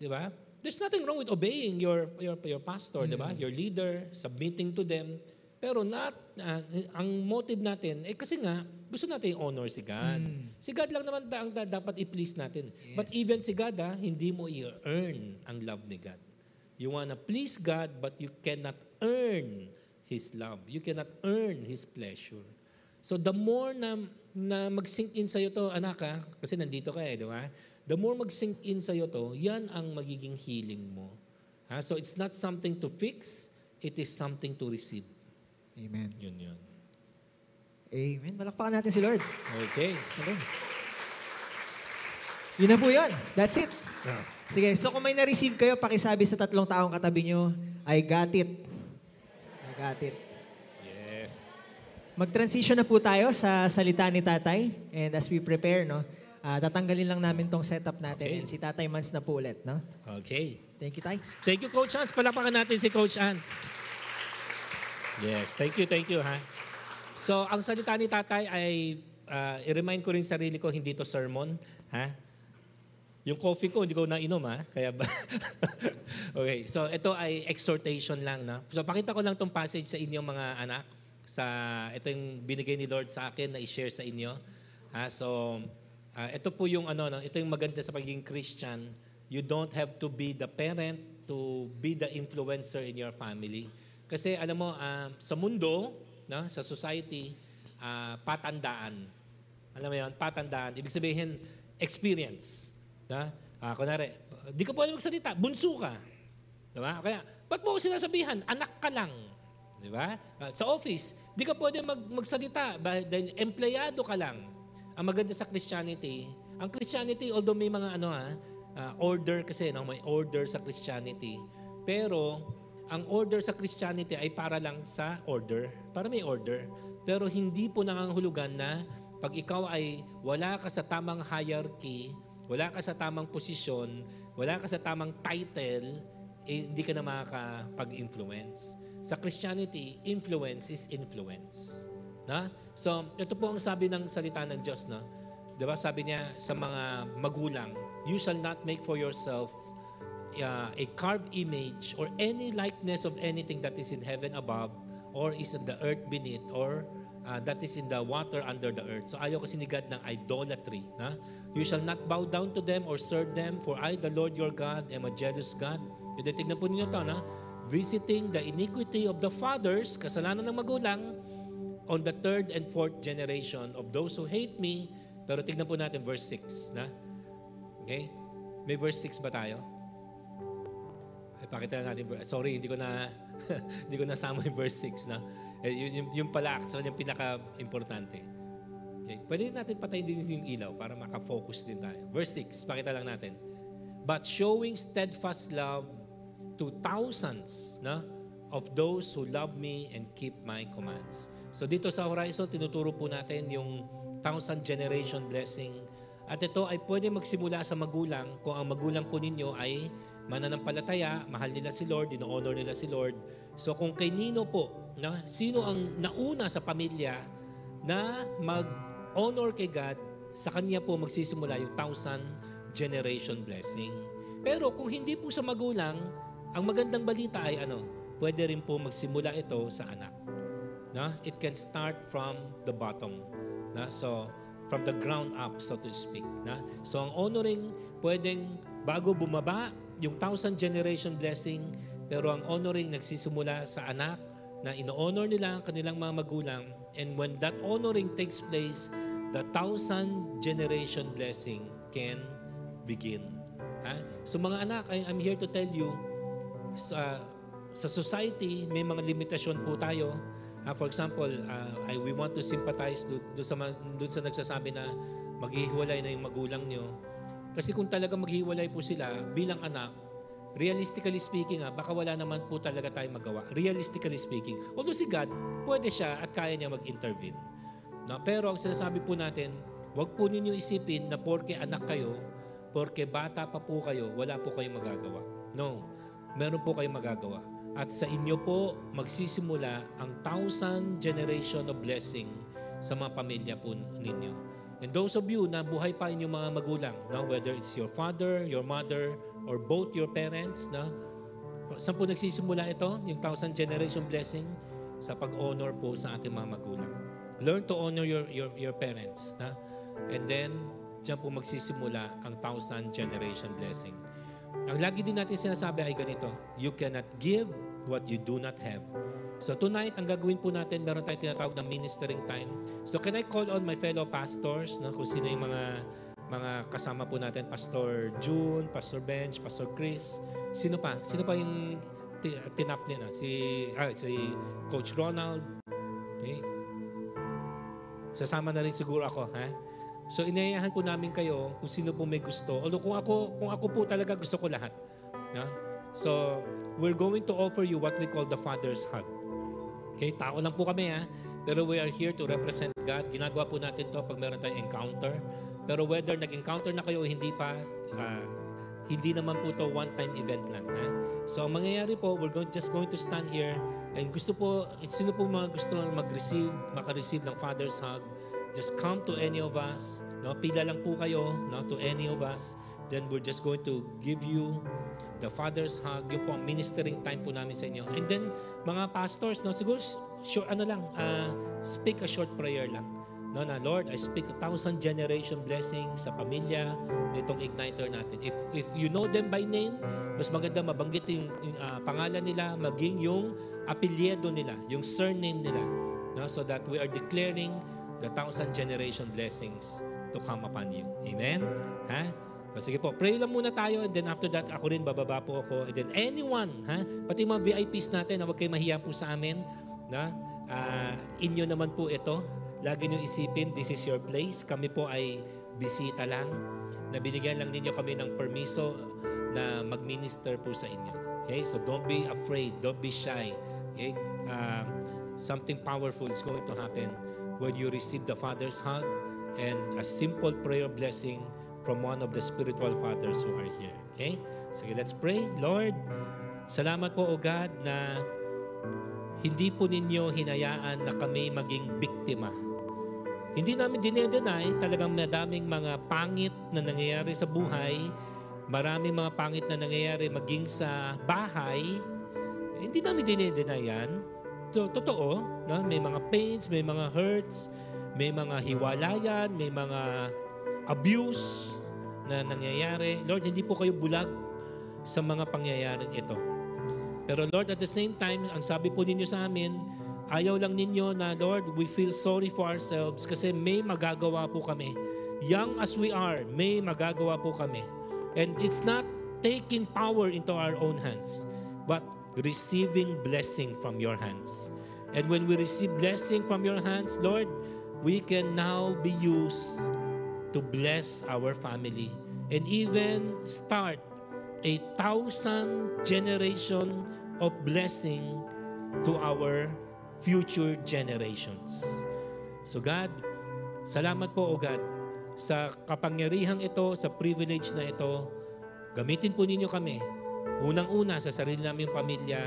Di ba? There's nothing wrong with obeying your your your pastor, di ba? Your leader, submitting to them. Pero not, ah, ang motive natin, eh kasi nga, gusto natin honor si God. Si God lang naman ang da- dapat i-please natin. But Yes. even si God, ah, hindi mo i-earn ang love ni God. You wanna please God, but you cannot earn His love. You cannot earn His pleasure. So the more na, na mag-sink in sa'yo to, anak ha, kasi nandito ka eh, di ba? The more mag-sink in sa'yo to, yan ang magiging healing mo. Ha? So it's not something to fix, it is something to receive. Amen. Yun yun. Amen. Malakpakan natin si Lord. Okay. Amen. Yun na po yun. That's it. Ah. Sige, so kung may na-receive kayo, pakisabi sa tatlong taong katabi nyo, I got it. I got it. Yes. Mag-transition na po tayo sa salita ni Tatay. And as we prepare, no, ah, tatanggalin lang namin tong setup natin. Okay. And si Tatay Mans na po ulit. No? Okay. Thank you, Tay. Thank you, Coach Hans. Palapakan natin si Coach Hans. Yes, thank you, thank you, ha. So, ang salita ni tatay ay, ah, i-remind ko rin sarili ko, hindi to sermon, ha? Yung coffee ko, hindi ko nainom, ha? Kaya ba? okay, so ito ay exhortation lang, na. So, pakita ko lang tong passage sa inyo, mga anak. Sa, ito yung binigay ni Lord sa akin na i-share sa inyo. Ha? So, ah, ito po yung ano, no? ito yung maganda sa pagiging Christian. You don't have to be the parent to be the influencer in your family. Kasi alam mo, ah, sa mundo, no, sa society, ah, patandaan. Alam mo yun, patandaan. Ibig sabihin, experience. Na? Ah, kunwari, di ka pwede magsalita, bunso ka. Diba? Kaya, ba't mo ko sinasabihan? Anak ka lang. Di ba? Ah, sa office, di ka pwede mag, magsalita dahil empleyado ka lang. Ang maganda sa Christianity, ang Christianity, although may mga ano ha, ah, order kasi, no? may order sa Christianity. Pero, ang order sa Christianity ay para lang sa order. Para may order. Pero hindi po nangangahulugan na pag ikaw ay wala ka sa tamang hierarchy, wala ka sa tamang posisyon, wala ka sa tamang title, eh, hindi ka na makakapag-influence. Sa Christianity, influence is influence. Na? So, ito po ang sabi ng salita ng Diyos. No? Di ba? Sabi niya sa mga magulang, You shall not make for yourself uh, a carved image or any likeness of anything that is in heaven above or is in the earth beneath or uh, that is in the water under the earth. So ayaw kasi ni God ng idolatry. Na? You shall not bow down to them or serve them, for I, the Lord your God, am a jealous God. E tignan po ninyo ito, na? Visiting the iniquity of the fathers, kasalanan ng magulang, on the third and fourth generation of those who hate me. Pero tignan po natin verse 6. Na? Okay? May verse 6 ba tayo? Ay, pakita natin. Sorry, hindi ko na hindi ko nasama yung verse 6 na. Eh, yun, yung, yung pala, actually, yung pinaka-importante. Okay. Pwede natin patayin din yung ilaw para makafocus din tayo. Verse 6, pakita lang natin. But showing steadfast love to thousands na, of those who love me and keep my commands. So dito sa Horizon, tinuturo po natin yung thousand generation blessing. At ito ay pwede magsimula sa magulang kung ang magulang po ninyo ay mananampalataya, mahal nila si Lord, dino-honor nila si Lord. So kung kay po, na, sino ang nauna sa pamilya na mag-honor kay God, sa kanya po magsisimula yung thousand generation blessing. Pero kung hindi po sa magulang, ang magandang balita ay ano, pwede rin po magsimula ito sa anak. Na? It can start from the bottom. Na? So, from the ground up, so to speak. Na? So, ang honoring, pwedeng bago bumaba, yung thousand generation blessing, pero ang honoring nagsisimula sa anak na ino-honor nila ang kanilang mga magulang. And when that honoring takes place, the thousand generation blessing can begin. Ha? So mga anak, I, I'm here to tell you, sa, sa society, may mga limitasyon po tayo. Uh, for example, uh, I, we want to sympathize do, do sa, do sa nagsasabi na maghihiwalay na yung magulang nyo kasi kung talaga maghiwalay po sila bilang anak, realistically speaking, ah, baka wala naman po talaga tayo magawa. Realistically speaking. Although si God, pwede siya at kaya niya mag-intervene. No? Pero ang sinasabi po natin, wag po ninyo isipin na porke anak kayo, porke bata pa po kayo, wala po kayong magagawa. No. Meron po kayong magagawa. At sa inyo po magsisimula ang thousand generation of blessing sa mga pamilya po ninyo. And those of you na buhay pa inyong mga magulang, no? whether it's your father, your mother, or both your parents, no? saan po nagsisimula ito? Yung thousand generation blessing? Sa pag-honor po sa ating mga magulang. Learn to honor your, your, your parents. Na? And then, dyan po magsisimula ang thousand generation blessing. Ang lagi din natin sinasabi ay ganito, you cannot give what you do not have. So tonight, ang gagawin po natin, meron tayong tinatawag na ministering time. So can I call on my fellow pastors, no, kung sino yung mga mga kasama po natin, Pastor June, Pastor Bench, Pastor Chris. Sino pa? Sino pa yung tinap niya na? Si, ah, si Coach Ronald. Okay. Sasama na rin siguro ako, ha? So inayahan po namin kayo kung sino po may gusto. Although kung ako, kung ako po talaga gusto ko lahat. No? So, we're going to offer you what we call the Father's Hug. Okay, tao lang po kami ha. Pero we are here to represent God. Ginagawa po natin to pag meron tayong encounter. Pero whether nag-encounter na kayo o hindi pa, uh, hindi naman po to one-time event lang. Ha? So, ang mangyayari po, we're going, just going to stand here and gusto po, sino po mga gusto mag-receive, maka-receive ng Father's Hug, just come to any of us. No? Pila lang po kayo no? to any of us. Then we're just going to give you the Father's Hug, yung po ang ministering time po namin sa inyo. And then, mga pastors, no, siguro, short, ano lang, uh, speak a short prayer lang. No, na, Lord, I speak a thousand generation blessing sa pamilya nitong igniter natin. If, if you know them by name, mas maganda mabanggit yung, yung uh, pangalan nila, maging yung apelyido nila, yung surname nila. No, so that we are declaring the thousand generation blessings to come upon you. Amen? Ha? O sige po, pray lang muna tayo and then after that, ako rin bababa po ako. And then anyone, ha? pati mga VIPs natin, na huwag kayo mahiya po sa amin. Na? Uh, inyo naman po ito. Lagi nyo isipin, this is your place. Kami po ay bisita lang. Na binigyan lang ninyo kami ng permiso na mag-minister po sa inyo. Okay? So don't be afraid. Don't be shy. Okay? Uh, something powerful is going to happen when you receive the Father's hug and a simple prayer blessing from one of the spiritual fathers who are here. Okay? So let's pray. Lord, Salamat po, O God, na hindi po ninyo hinayaan na kami maging biktima. Hindi namin dinedenay talagang madaming mga pangit na nangyayari sa buhay, maraming mga pangit na nangyayari maging sa bahay, hindi namin dinedenay yan. So, totoo, no? may mga pains, may mga hurts, may mga hiwalayan, may mga abuse na nangyayari. Lord, hindi po kayo bulag sa mga pangyayaring ito. Pero Lord, at the same time, ang sabi po ninyo sa amin, ayaw lang ninyo na, Lord, we feel sorry for ourselves kasi may magagawa po kami. Young as we are, may magagawa po kami. And it's not taking power into our own hands, but receiving blessing from your hands. And when we receive blessing from your hands, Lord, we can now be used to bless our family and even start a thousand generation of blessing to our future generations. So God, salamat po o God sa kapangyarihang ito, sa privilege na ito. Gamitin po ninyo kami. Unang-una sa sarili naming pamilya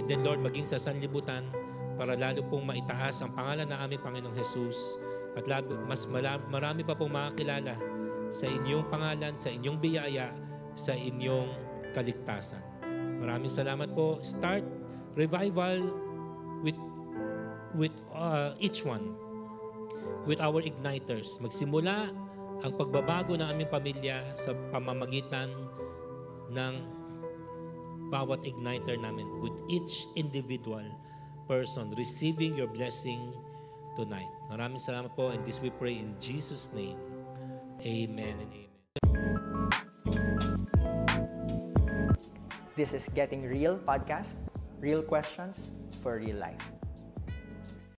and then Lord, maging sa sanlibutan para lalo pong maitaas ang pangalan ng aming Panginoong Jesus at lalo, mas marami pa pong makakilala sa inyong pangalan, sa inyong biyaya, sa inyong kaligtasan. Maraming salamat po. Start revival with uh, each one with our igniters. Magsimula ang pagbabago ng aming pamilya sa pamamagitan ng bawat igniter namin with each individual person receiving your blessing tonight. Maraming salamat po and this we pray in Jesus' name. Amen and amen. This is Getting Real podcast, real questions for real life.